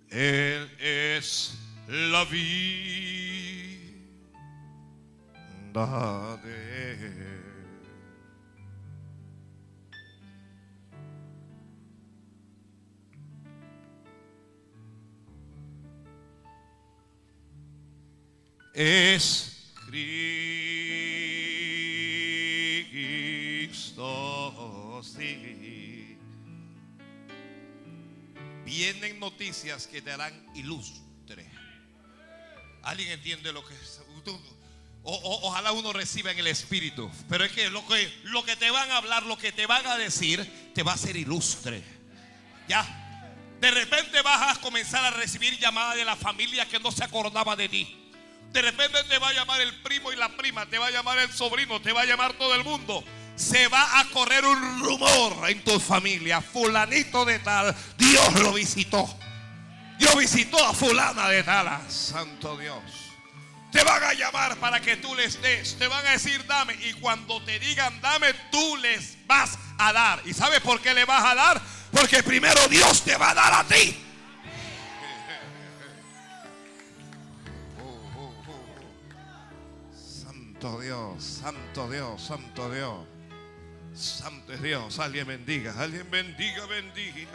Él es la vida de. Sí. Vienen noticias que te harán ilustre. ¿Alguien entiende lo que es? ojalá uno reciba en el espíritu. Pero es que lo, que lo que te van a hablar, lo que te van a decir, te va a ser ilustre. Ya. De repente vas a comenzar a recibir llamadas de la familia que no se acordaba de ti. De repente te va a llamar el primo y la prima, te va a llamar el sobrino, te va a llamar todo el mundo. Se va a correr un rumor en tu familia. Fulanito de tal, Dios lo visitó. Dios visitó a fulana de tal. Ah, santo Dios. Te van a llamar para que tú les des. Te van a decir dame. Y cuando te digan dame, tú les vas a dar. ¿Y sabes por qué le vas a dar? Porque primero Dios te va a dar a ti. Santo Dios, Santo Dios, Santo Dios. Santo Dios. Alguien bendiga, alguien bendiga, bendiga.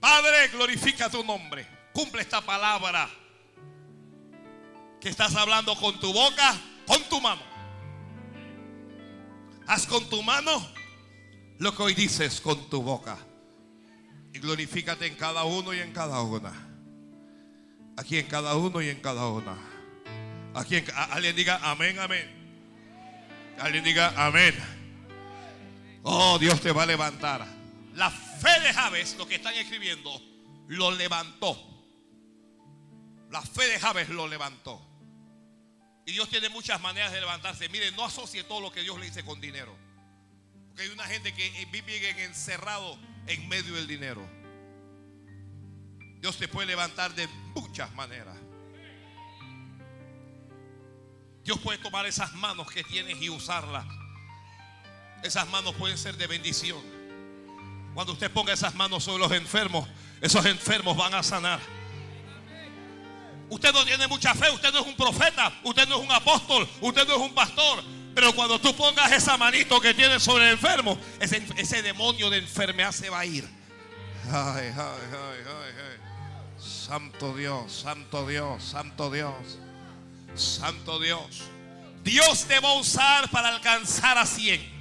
Padre, glorifica tu nombre. Cumple esta palabra que estás hablando con tu boca, con tu mano. Haz con tu mano lo que hoy dices con tu boca. Y glorifícate en cada uno y en cada una. Aquí en cada uno y en cada una. Aquí en, alguien diga amén, amén. Alguien diga amén. Oh, Dios te va a levantar. La fe de Javes, lo que están escribiendo, lo levantó. La fe de Javes lo levantó. Y Dios tiene muchas maneras de levantarse. Mire, no asocie todo lo que Dios le dice con dinero. Porque hay una gente que vive encerrado en medio del dinero. Dios te puede levantar de muchas maneras. Dios puede tomar esas manos que tienes y usarlas. Esas manos pueden ser de bendición. Cuando usted ponga esas manos sobre los enfermos, esos enfermos van a sanar. Usted no tiene mucha fe, usted no es un profeta, usted no es un apóstol, usted no es un pastor, pero cuando tú pongas esa manito que tienes sobre el enfermo, ese, demonio de enfermedad se va a ir. Ay, ay, ay, ay, Santo Dios, Santo Dios, Santo Dios, Santo Dios. Dios te va a usar para alcanzar a 100.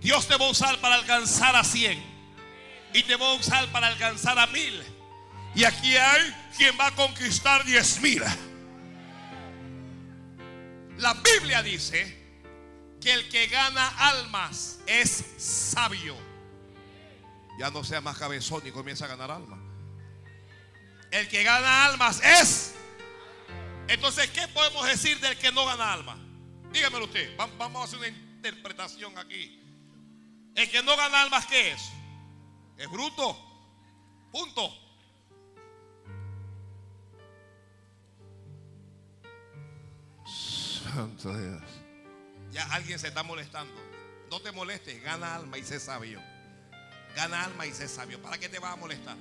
Dios te va a usar para alcanzar a 100. Y te va a usar para alcanzar a mil. Y aquí hay quien va a conquistar 10 mil. La Biblia dice que el que gana almas es sabio. Ya no sea más cabezón y comienza a ganar almas. El que gana almas es. Entonces, ¿qué podemos decir del que no gana almas? Dígamelo usted. Vamos a hacer una interpretación aquí. El que no gana almas, ¿qué es? Es bruto. Punto. Ya alguien se está molestando. No te molestes, gana alma y sé sabio. Gana alma y sé sabio. ¿Para qué te vas a molestar?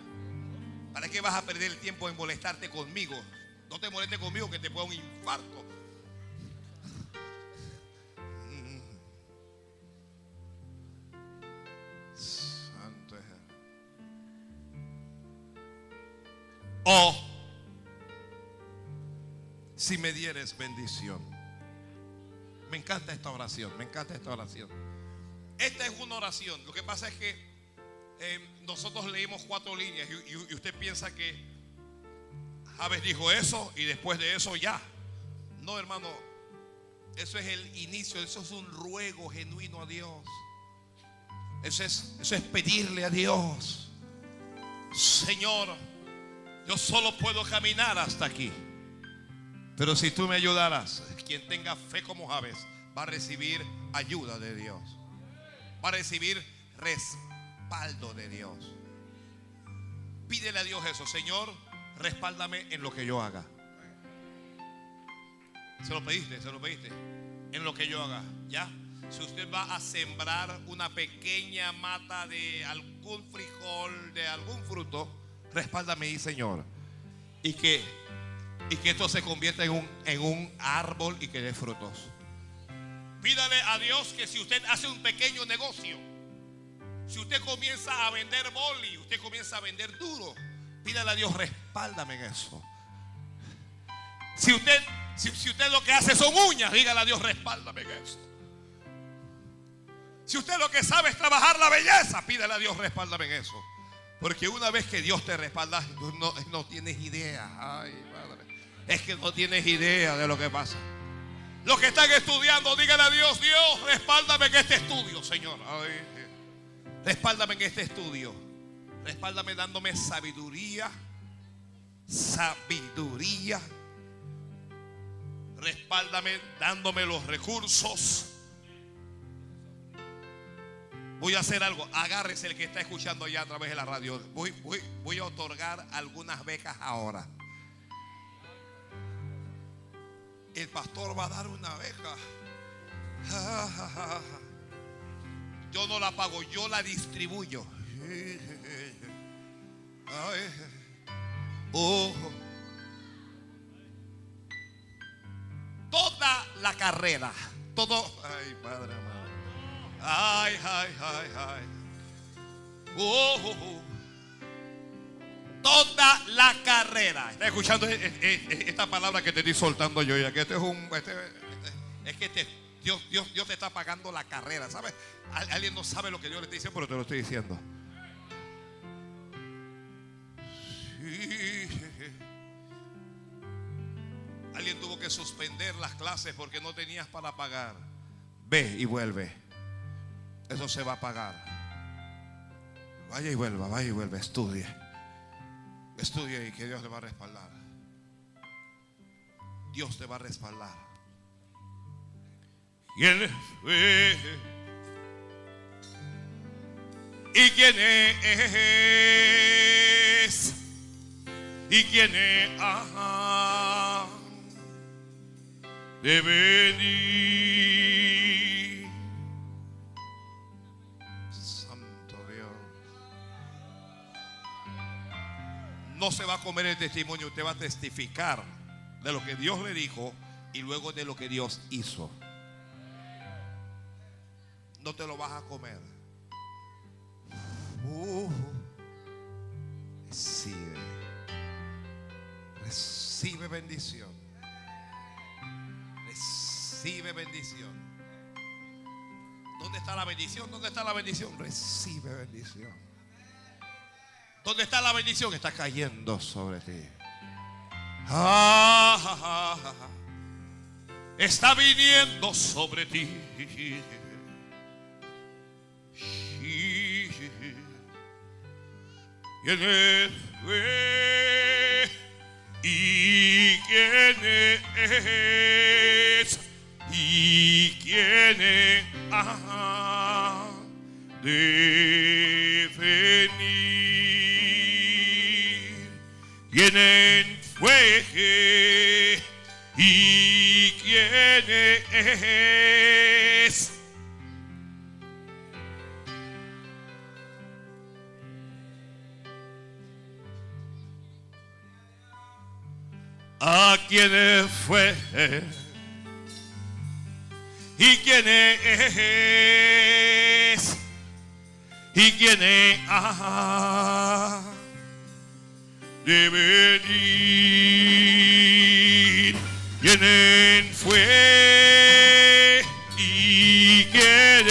¿Para qué vas a perder el tiempo en molestarte conmigo? No te molestes conmigo que te pueda un infarto. Santo Oh, si me dieres bendición. Me encanta esta oración, me encanta esta oración. Esta es una oración. Lo que pasa es que eh, nosotros leímos cuatro líneas y, usted piensa que Javes dijo eso y después de eso ya. No, hermano. Eso es el inicio, eso es un ruego genuino a Dios. Eso es, eso es pedirle a Dios. Señor, Yo solo puedo caminar hasta aquí. Pero si tú me ayudaras, quien tenga fe como Javes va a recibir ayuda de Dios. Va a recibir respaldo de Dios. Pídele a Dios eso, Señor, respáldame en lo que yo haga. Se lo pediste, se lo pediste. En lo que yo haga, ¿ya? Si usted va a sembrar una pequeña mata de algún frijol, de algún fruto, respáldame ahí, Señor. Y que, y que esto se convierta en un, en un árbol y que dé frutos. Pídale a Dios que si usted hace un pequeño negocio, si usted comienza a vender boli, usted comienza a vender duro, pídale a Dios, respáldame en eso. Si usted, si, usted lo que hace son uñas, dígale a Dios, respáldame en eso. Si usted lo que sabe es trabajar la belleza, pídale a Dios, respáldame en eso. Porque una vez que Dios te respalda, no, no tienes idea. Ay, padre. Es que no tienes idea de lo que pasa. Los que están estudiando, díganle a Dios, Dios, respáldame en este estudio, Señor. Respáldame en este estudio. Respáldame dándome sabiduría. Sabiduría. Respáldame dándome los recursos. Voy a hacer algo. Agárrese el que está escuchando ya a través de la radio. Voy, voy, voy a otorgar algunas becas ahora. El pastor va a dar una beca. Yo no la pago, yo la distribuyo. Oh. Toda la carrera. Todo. Ay, Padre amado. Ay, ay, ay, ay. Oh. Toda la carrera. ¿Está escuchando e- e- e- esta palabra que te estoy soltando yo? Ya que este es un. este- este- es que te- Dios, Dios, Dios te está pagando la carrera. ¿Sabes? Al- Alguien no sabe lo que Dios le está diciendo, pero te lo estoy diciendo. Alguien tuvo que suspender las clases porque no tenías para pagar. Ve y vuelve. Eso se va a pagar. Vaya y vuelva, vaya y vuelva, estudie. Estudie y que Dios le va a respaldar. Dios te va a respaldar. ¿Quién fue? ¿Y quién es? ¿Y quién es? Ajá. De venir. Santo Dios. No se va a comer el testimonio, usted va a testificar de lo que Dios le dijo y luego de lo que Dios hizo. No te lo vas a comer. Uh, recibe. Recibe bendición. Recibe bendición. ¿Dónde está la bendición? ¿Dónde está la bendición? Recibe bendición. ¿Dónde está la bendición? Está cayendo sobre ti. Ah. Está viniendo sobre ti. ¿Quién es? fue? ¿Y quién es? ¿Y quién es? Ah, de venir. ¿Quién fue? ¿Y quién es? ¿A quién fue? ¿Y quién es? ¿Y quién es? Ah, de venir. ¿Quién fue? ¿Y quién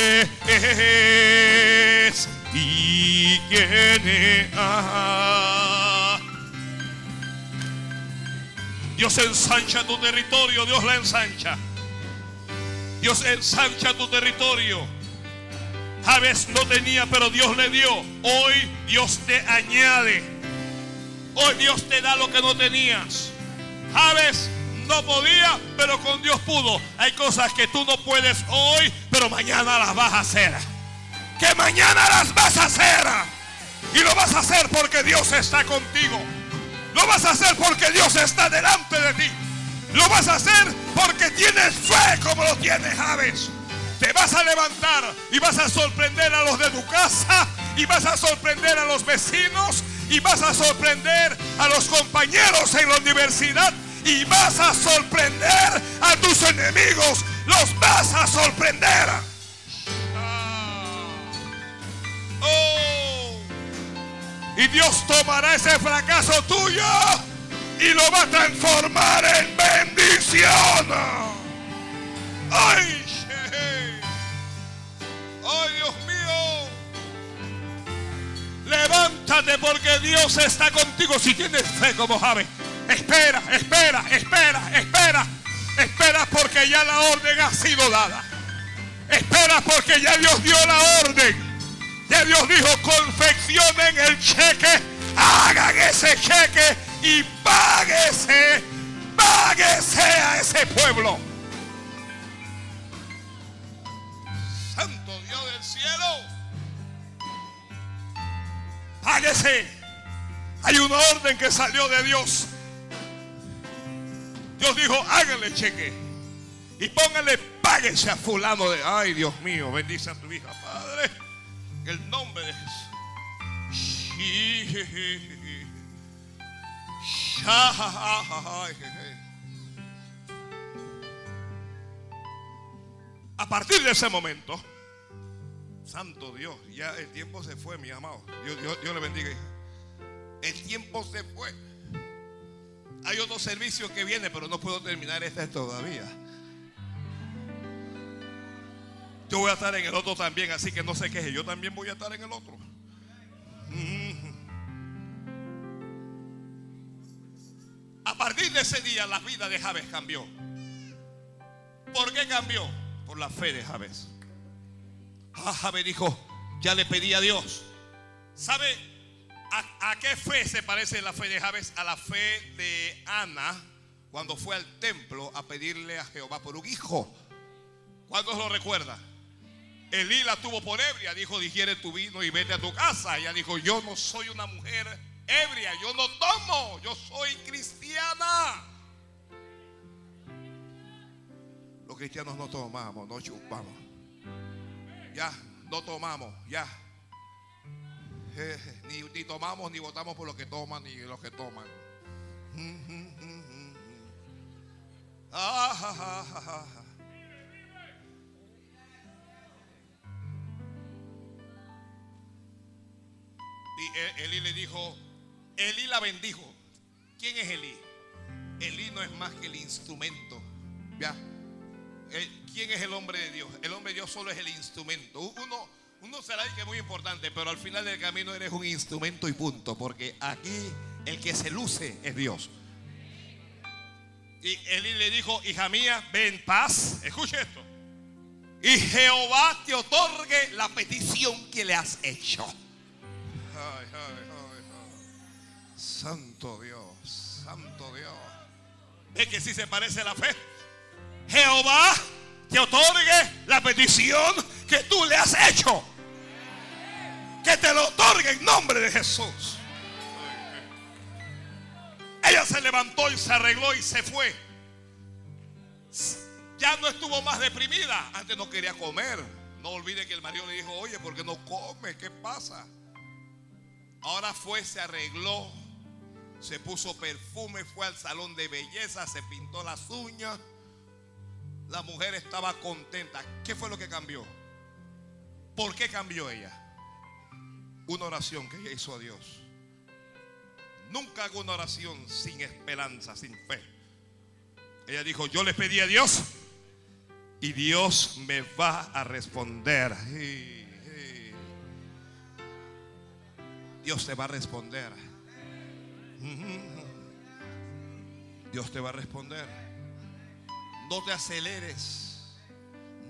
es? ¿Y quién? Ah, Dios ensancha tu territorio, Dios la ensancha. Dios ensancha tu territorio. Javes no tenía, pero Dios le dio. Hoy Dios te añade. Hoy Dios te da lo que no tenías. Jabes no podía, pero con Dios pudo. Hay cosas que tú no puedes hoy, pero mañana las vas a hacer. Que mañana las vas a hacer. Y lo vas a hacer porque Dios está contigo. Lo vas a hacer porque Dios está delante de ti. Lo vas a hacer porque tienes fe como lo tienes Javes. Te vas a levantar y vas a sorprender a los de tu casa y vas a sorprender a los vecinos y vas a sorprender a los compañeros en la universidad y vas a sorprender a tus enemigos. Los vas a sorprender. Y Dios tomará ese fracaso tuyo y lo va a transformar en bendición. ¡Ay! ¡Ay, Dios mío! Levántate porque Dios está contigo si tienes fe como Javes. Espera, espera, espera, espera. Espera porque ya la orden ha sido dada. Espera porque ya Dios dio la orden. Dios dijo, confeccionen el cheque, hagan ese cheque y páguese, páguese a ese pueblo. Santo Dios del cielo, páguese. Hay una orden que salió de Dios. Dios dijo, háganle cheque y pónganle, páguese a fulano de, ay Dios mío, bendice a tu hija, Padre, el nombre de Jesús. A partir de ese momento, Santo Dios, ya el tiempo se fue, mi amado. Dios, le bendiga. El tiempo se fue. Hay otro servicio que viene, pero no puedo terminar este todavía. Yo voy a estar en el otro también, así que no sé qué. Yo también voy a estar en el otro. A partir de ese día la vida de Javes cambió. ¿Por qué cambió? Por la fe de Javes. Ah, Javes dijo, ya le pedí a Dios. ¿Sabe a, qué fe se parece la fe de Javes? A la fe de Ana cuando fue al templo a pedirle a Jehová por un hijo. ¿Cuándo lo recuerda? Elí la tuvo por ebria, dijo, digiere tu vino y vete a tu casa. Ella dijo, yo no soy una mujer ebria, yo no tomo, yo soy cristiana. Los cristianos no tomamos, no chupamos. Ya, no tomamos, ya. Ni, ni, tomamos ni votamos por los que toman ni los que toman. Ah, y Eli le dijo, Elí la bendijo. ¿Quién es Elí? Elí no es más que el instrumento. ¿Ya? ¿Quién es el hombre de Dios? El hombre de Dios solo es el instrumento. Uno, uno será que es muy importante, pero al final del camino eres un instrumento y punto. Porque aquí el que se luce es Dios. Y Elí le dijo, hija mía, ven paz. Escuche esto. Y Jehová te otorgue la petición que le has hecho. Santo Dios, Santo Dios. ¿Es que si se parece a la fe? Jehová te otorgue la petición que tú le has hecho. Que te lo otorgue en nombre de Jesús. Ella se levantó y se arregló y se fue. Ya no estuvo más deprimida. Antes no quería comer. No olvide que el marido le dijo, oye, ¿por qué no come? ¿Qué pasa? Ahora fue, se arregló, se puso perfume, fue al salón de belleza, se pintó las uñas. La mujer estaba contenta. ¿Qué fue lo que cambió? ¿Por qué cambió ella? Una oración que ella hizo a Dios. Nunca hago una oración sin esperanza, sin fe. Ella dijo, yo le pedí a Dios y Dios me va a responder. Dios te va a responder. Dios te va a responder. No te aceleres.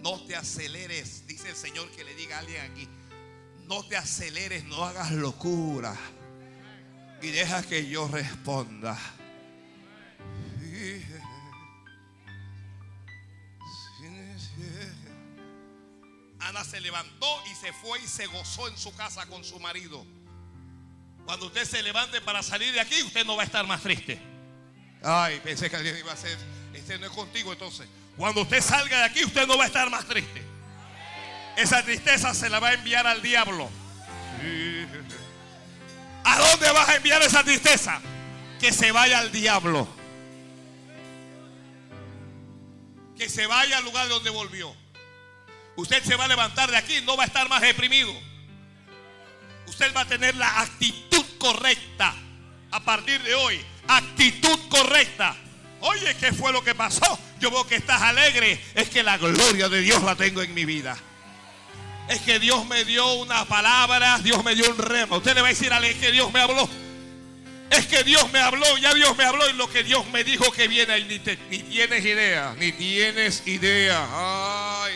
No te aceleres. Dice el Señor que le diga a alguien aquí. No te aceleres, no hagas locura. Y deja que yo responda. Ana se levantó y se fue y se gozó en su casa con su marido. Cuando usted se levante para salir de aquí, usted no va a estar más triste. Ay, pensé que alguien iba a ser, este no es contigo entonces. Cuando usted salga de aquí, usted no va a estar más triste. Esa tristeza se la va a enviar al diablo. ¿A dónde vas a enviar esa tristeza? Que se vaya al diablo. Que se vaya al lugar donde volvió. Usted se va a levantar de aquí, no va a estar más deprimido. Usted va a tener la actitud correcta a partir de hoy. Actitud correcta. Oye, ¿qué fue lo que pasó? Yo veo que estás alegre. Es que la gloria de Dios la tengo en mi vida. Es que Dios me dio una palabra, Dios me dio un rema. Usted le va a decir a es que Dios me habló. Es que Dios me habló, ya Dios me habló y lo que Dios me dijo que viene, ni, ni tienes idea, ni tienes idea. Ay,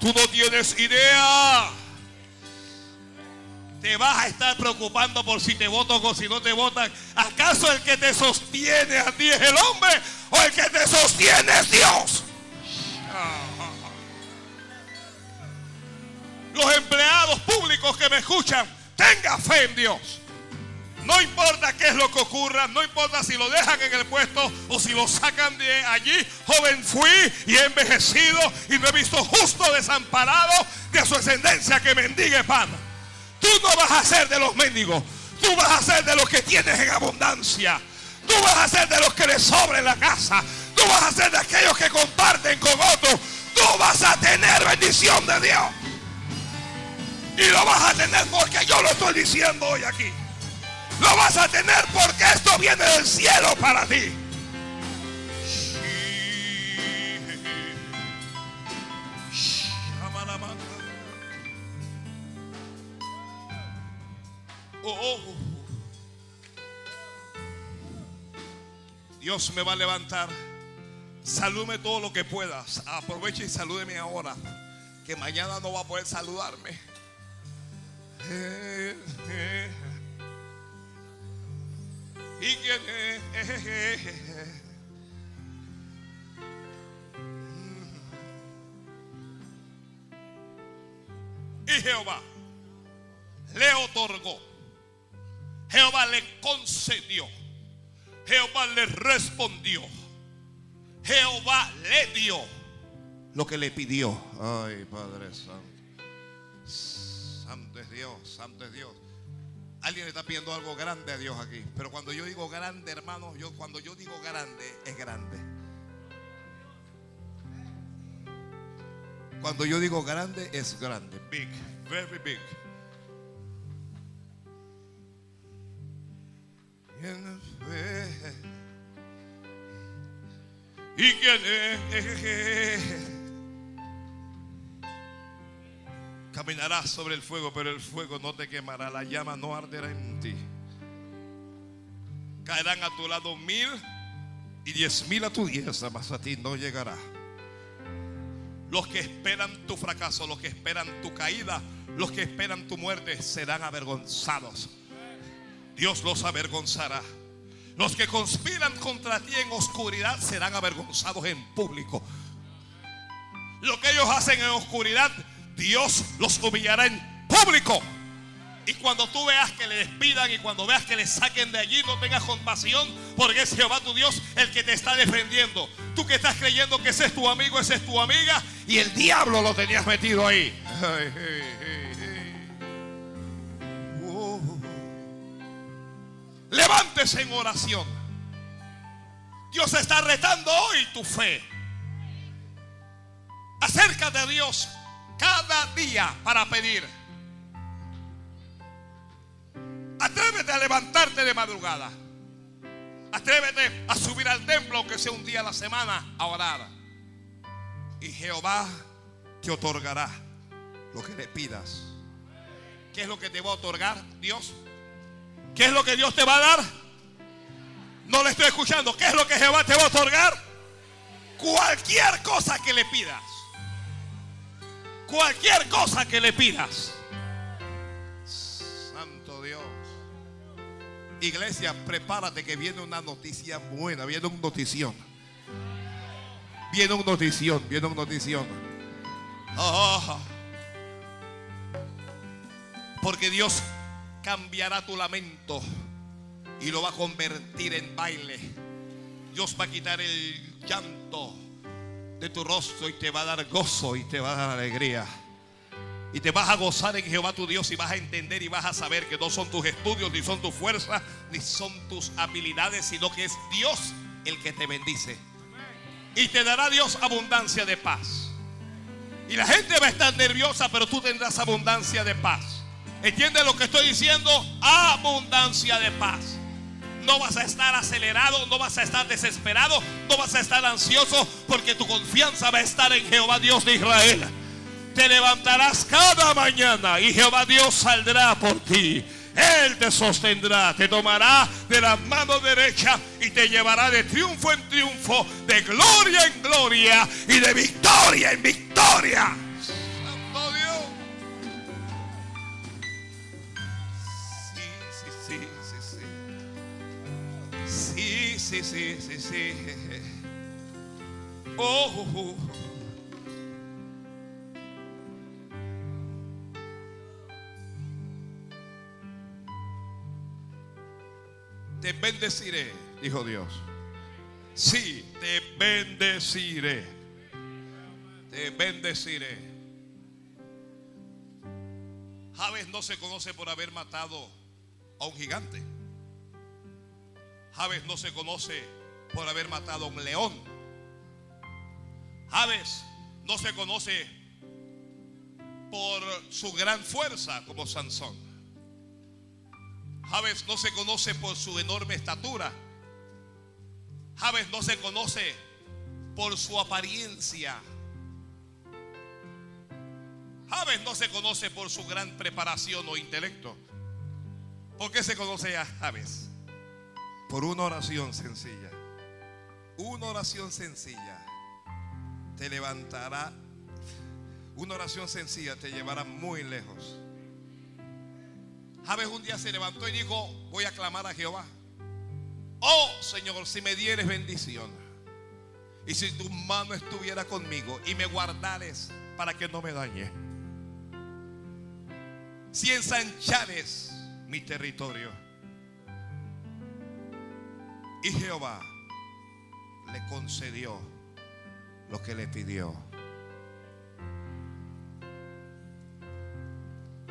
tú no tienes idea. Te vas a estar preocupando por si te votan o si no te votan. ¿Acaso el que te sostiene a ti es el hombre o el que te sostiene es Dios? Los empleados públicos que me escuchan, tenga fe en Dios. No importa qué es lo que ocurra, no importa si lo dejan en el puesto o si lo sacan de allí. Joven fui y he envejecido y no he visto justo desamparado de su ascendencia que mendigue pan. Tú no vas a ser de los mendigos, tú vas a ser de los que tienes en abundancia. Tú vas a ser de los que les sobra en la casa. Tú vas a ser de aquellos que comparten con otros. Tú vas a tener bendición de Dios. Y lo vas a tener porque yo lo estoy diciendo hoy aquí. Lo vas a tener porque esto viene del cielo para ti. Dios me va a levantar. Salúdeme todo lo que puedas. Aproveche y salúdeme ahora. Que mañana no va a poder saludarme. Y Y Jehová le otorgó. Jehová le concedió. Jehová le respondió. Jehová le dio lo que le pidió. Ay, Padre Santo. Santo es Dios, santo es Dios. Alguien está pidiendo algo grande a Dios aquí. Pero cuando yo digo grande, hermano, yo cuando yo digo grande, es grande. Cuando yo digo grande, es grande. Big, very big. Y que Caminarás sobre el fuego, pero el fuego no te quemará, la llama no arderá en ti. Caerán a tu lado mil y diez mil a tu diestra, mas a ti no llegará. Los que esperan tu fracaso, los que esperan tu caída, los que esperan tu muerte serán avergonzados. Dios los avergonzará. Los que conspiran contra ti en oscuridad serán avergonzados en público. Lo que ellos hacen en oscuridad Dios los humillará en público. Y cuando tú veas que le despidan y cuando veas que le saquen de allí, no tengas compasión, porque es Jehová tu Dios el que te está defendiendo. Tú que estás creyendo que ese es tu amigo, ese es tu amiga, y el diablo lo tenías metido ahí. Oh. Levántese en oración. Dios está retando hoy tu fe. Acércate a Dios cada día para pedir. Atrévete a levantarte de madrugada. Atrévete a subir al templo, aunque sea un día a la semana, a orar. Y Jehová te otorgará lo que le pidas. ¿Qué es lo que te va a otorgar Dios? ¿Qué es lo que Dios te va a dar? No le estoy escuchando. ¿Qué es lo que Jehová te va a otorgar? Cualquier cosa que le pidas cualquier cosa que le pidas. Santo Dios. Iglesia, prepárate que viene una noticia buena, viene un notición. Viene un notición, viene un notición. Ah. porque Dios cambiará tu lamento y lo va a convertir en baile. Dios va a quitar el llanto de tu rostro y te va a dar gozo y te va a dar alegría. Y te vas a gozar en Jehová tu Dios y vas a entender y vas a saber que no son tus estudios, ni son tu fuerza, ni son tus habilidades, sino que es Dios el que te bendice. Y te dará Dios abundancia de paz. Y la gente va a estar nerviosa, pero tú tendrás abundancia de paz. ¿Entiendes lo que estoy diciendo? Abundancia de paz. No vas a estar acelerado, no vas a estar desesperado, no vas a estar ansioso, porque tu confianza va a estar en Jehová Dios de Israel te levantarás cada mañana y Jehová Dios saldrá por ti. Él te sostendrá, te tomará de la mano derecha y te llevará de triunfo en triunfo, de gloria en gloria y de victoria en victoria. Sí, sí. Sí, sí. Oh, oh, oh. Te bendeciré, dijo Dios. Sí, te bendeciré. Te bendeciré. Javes no se conoce por haber matado a un gigante. Javes no se conoce por haber matado a un león. Javes no se conoce por su gran fuerza como Sansón. Javes no se conoce por su enorme estatura. Javes no se conoce por su apariencia. Javes no se conoce por su gran preparación o intelecto. ¿Por qué se conoce a Javes? Por una oración sencilla. Una oración sencilla te levantará. Una oración sencilla te llevará muy lejos. Jabes un día se levantó y dijo, voy a clamar a Jehová. Oh Señor, si me dieres bendición. Y si tu mano estuviera conmigo y me guardares para que no me dañe. Si ensanchares mi territorio. Y Jehová le concedió lo que le pidió.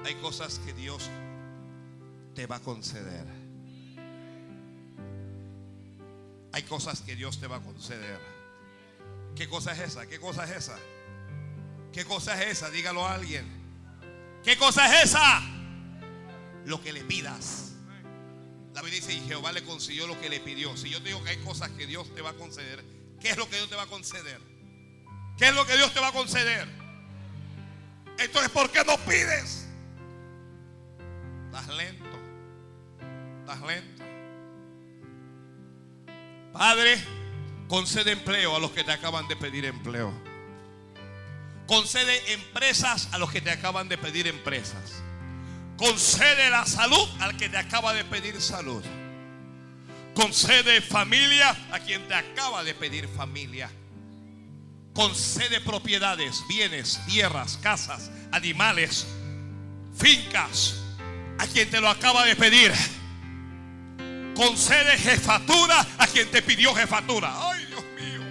Hay cosas que Dios te va a conceder. Hay cosas que Dios te va a conceder. ¿Qué cosa es esa? ¿Qué cosa es esa? ¿Qué cosa es esa? Dígalo a alguien. ¿Qué cosa es esa? Lo que le pidas. Biblia dice, y Jehová le consiguió lo que le pidió. Si yo digo que hay cosas que Dios te va a conceder, ¿qué es lo que Dios te va a conceder? ¿Qué es lo que Dios te va a conceder? Entonces, ¿por qué no pides? Estás lento lento. Padre, concede empleo a los que te acaban de pedir empleo. Concede empresas a los que te acaban de pedir empresas. Concede la salud al que te acaba de pedir salud. Concede familia a quien te acaba de pedir familia. Concede propiedades, bienes, tierras, casas, animales, fincas a quien te lo acaba de pedir concede jefatura a quien te pidió jefatura. Ay, Dios mío.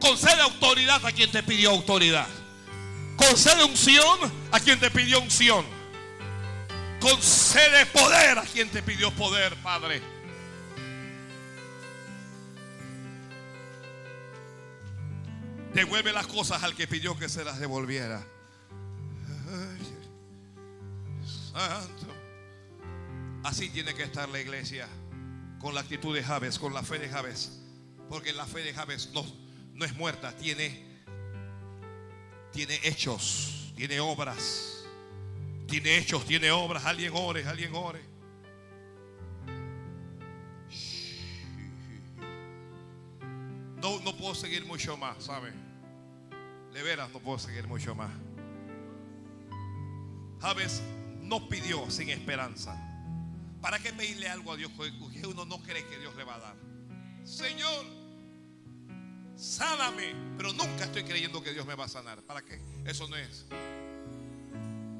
Concede autoridad a quien te pidió autoridad. Concede unción a quien te pidió unción. Concede poder a quien te pidió poder, Padre. Devuelve las cosas al que pidió que se las devolviera. santo. Así tiene que estar la iglesia, con la actitud de Javes, con la fe de Javes. Porque la fe de Javes no, no es muerta, tiene, tiene hechos, tiene obras. Tiene hechos, tiene obras. Alguien ore, alguien ore. No, no puedo seguir mucho más, ¿sabe? De veras no puedo seguir mucho más. Javes no pidió sin esperanza. ¿Para qué pedirle algo a Dios que uno no cree que Dios le va a dar? Señor, sáname, pero nunca estoy creyendo que Dios me va a sanar. ¿Para qué? Eso no es.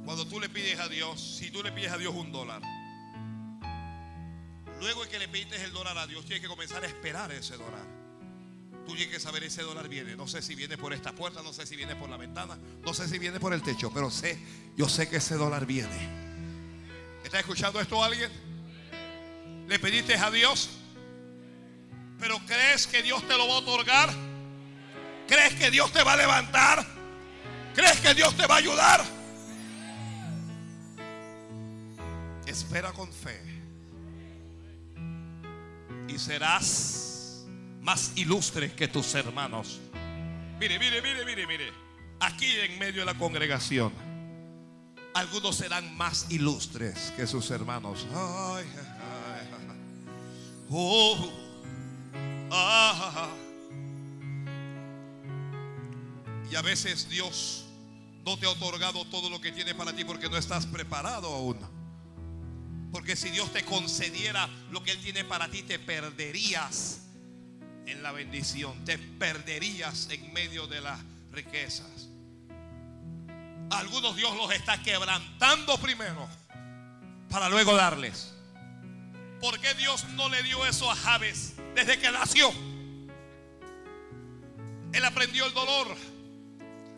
Cuando tú le pides a Dios, si tú le pides a Dios un dólar, luego de que le pides el dólar a Dios, tienes que comenzar a esperar ese dólar. Tú tienes que saber ese dólar viene. No sé si viene por esta puerta, no sé si viene por la ventana, no sé si viene por el techo, pero sé, yo sé que ese dólar viene. ¿Está escuchando esto alguien? ¿Le pediste a Dios? ¿Pero crees que Dios te lo va a otorgar? ¿Crees que Dios te va a levantar? ¿Crees que Dios te va a ayudar? Espera con fe. Y serás más ilustre que tus hermanos. Mire, mire, mire, mire, mire. Aquí en medio de la congregación. Algunos serán más ilustres que sus hermanos. Ay, ay, ay. Oh, ah. Y a veces Dios no te ha otorgado todo lo que tiene para ti porque no estás preparado aún. Porque si Dios te concediera lo que Él tiene para ti, te perderías en la bendición. Te perderías en medio de las riquezas. algunos Dios los está quebrantando primero para luego darles. ¿Por qué Dios no le dio eso a Javes desde que nació? Él aprendió el dolor,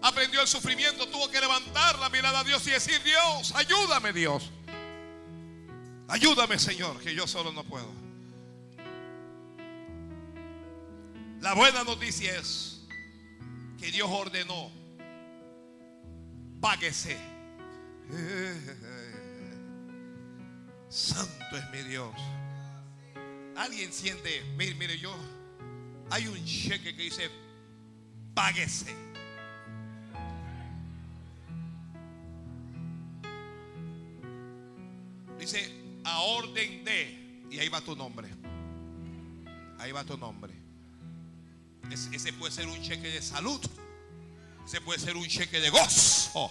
aprendió el sufrimiento, tuvo que levantar la mirada a Dios y decir, Dios, ayúdame Dios. Ayúdame Señor, que yo solo no puedo. La buena noticia es que Dios ordenó, páguese. Santo es mi Dios. Alguien siente, mire, mire, yo, hay un cheque que dice, páguese. Dice, a orden de, y ahí va tu nombre. Ahí va tu nombre. Ese, ese puede ser un cheque de salud. Ese puede ser un cheque de gozo.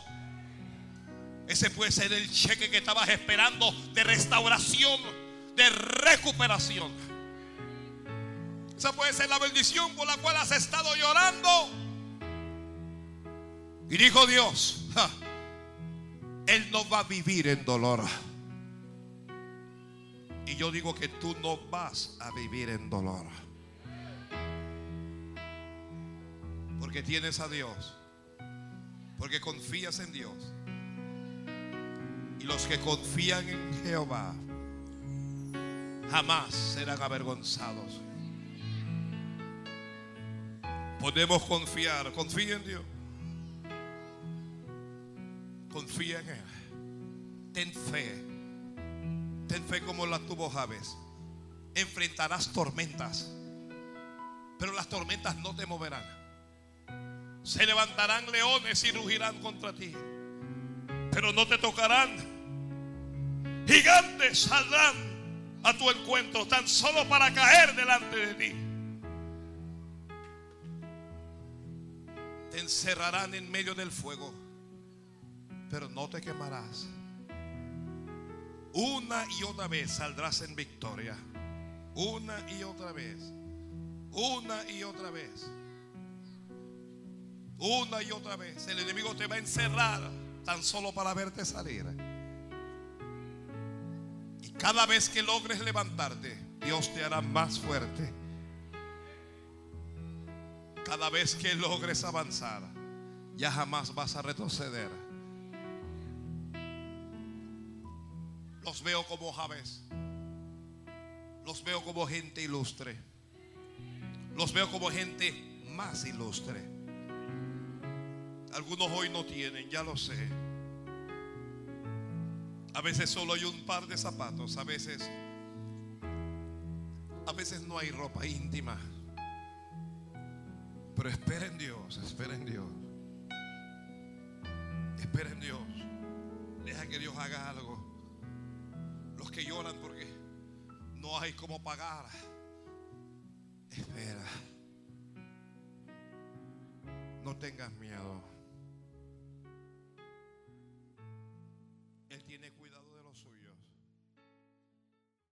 Ese puede ser el cheque que estabas esperando de restauración, de recuperación. Esa puede ser la bendición por la cual has estado llorando. Y dijo Dios, "Ja, Él no va a vivir en dolor. Y yo digo que tú no vas a vivir en dolor. Porque tienes a Dios. Porque confías en Dios. Y los que confían en Jehová jamás serán avergonzados. Podemos confiar. Confía en Dios. Confía en Él. Ten fe. Ten fe como la tuvo Javes. Enfrentarás tormentas. Pero las tormentas no te moverán. Se levantarán leones y rugirán contra ti. Pero no te tocarán. Gigantes saldrán a tu encuentro tan solo para caer delante de ti. Te encerrarán en medio del fuego. Pero no te quemarás. Una y otra vez saldrás en victoria. Una y otra vez. Una y otra vez. Una y otra vez. El enemigo te va a encerrar tan solo para verte salir. Y cada vez que logres levantarte, Dios te hará más fuerte. Cada vez que logres avanzar, ya jamás vas a retroceder. Los veo como Javes. Los veo como gente ilustre. Los veo como gente más ilustre. Algunos hoy no tienen, ya lo sé. A veces solo hay un par de zapatos, a veces a veces no hay ropa íntima. Pero espera en Dios, espera en Dios. Espera en Dios. Deja que Dios haga algo. Los que lloran porque no hay cómo pagar. Espera. No tengas miedo.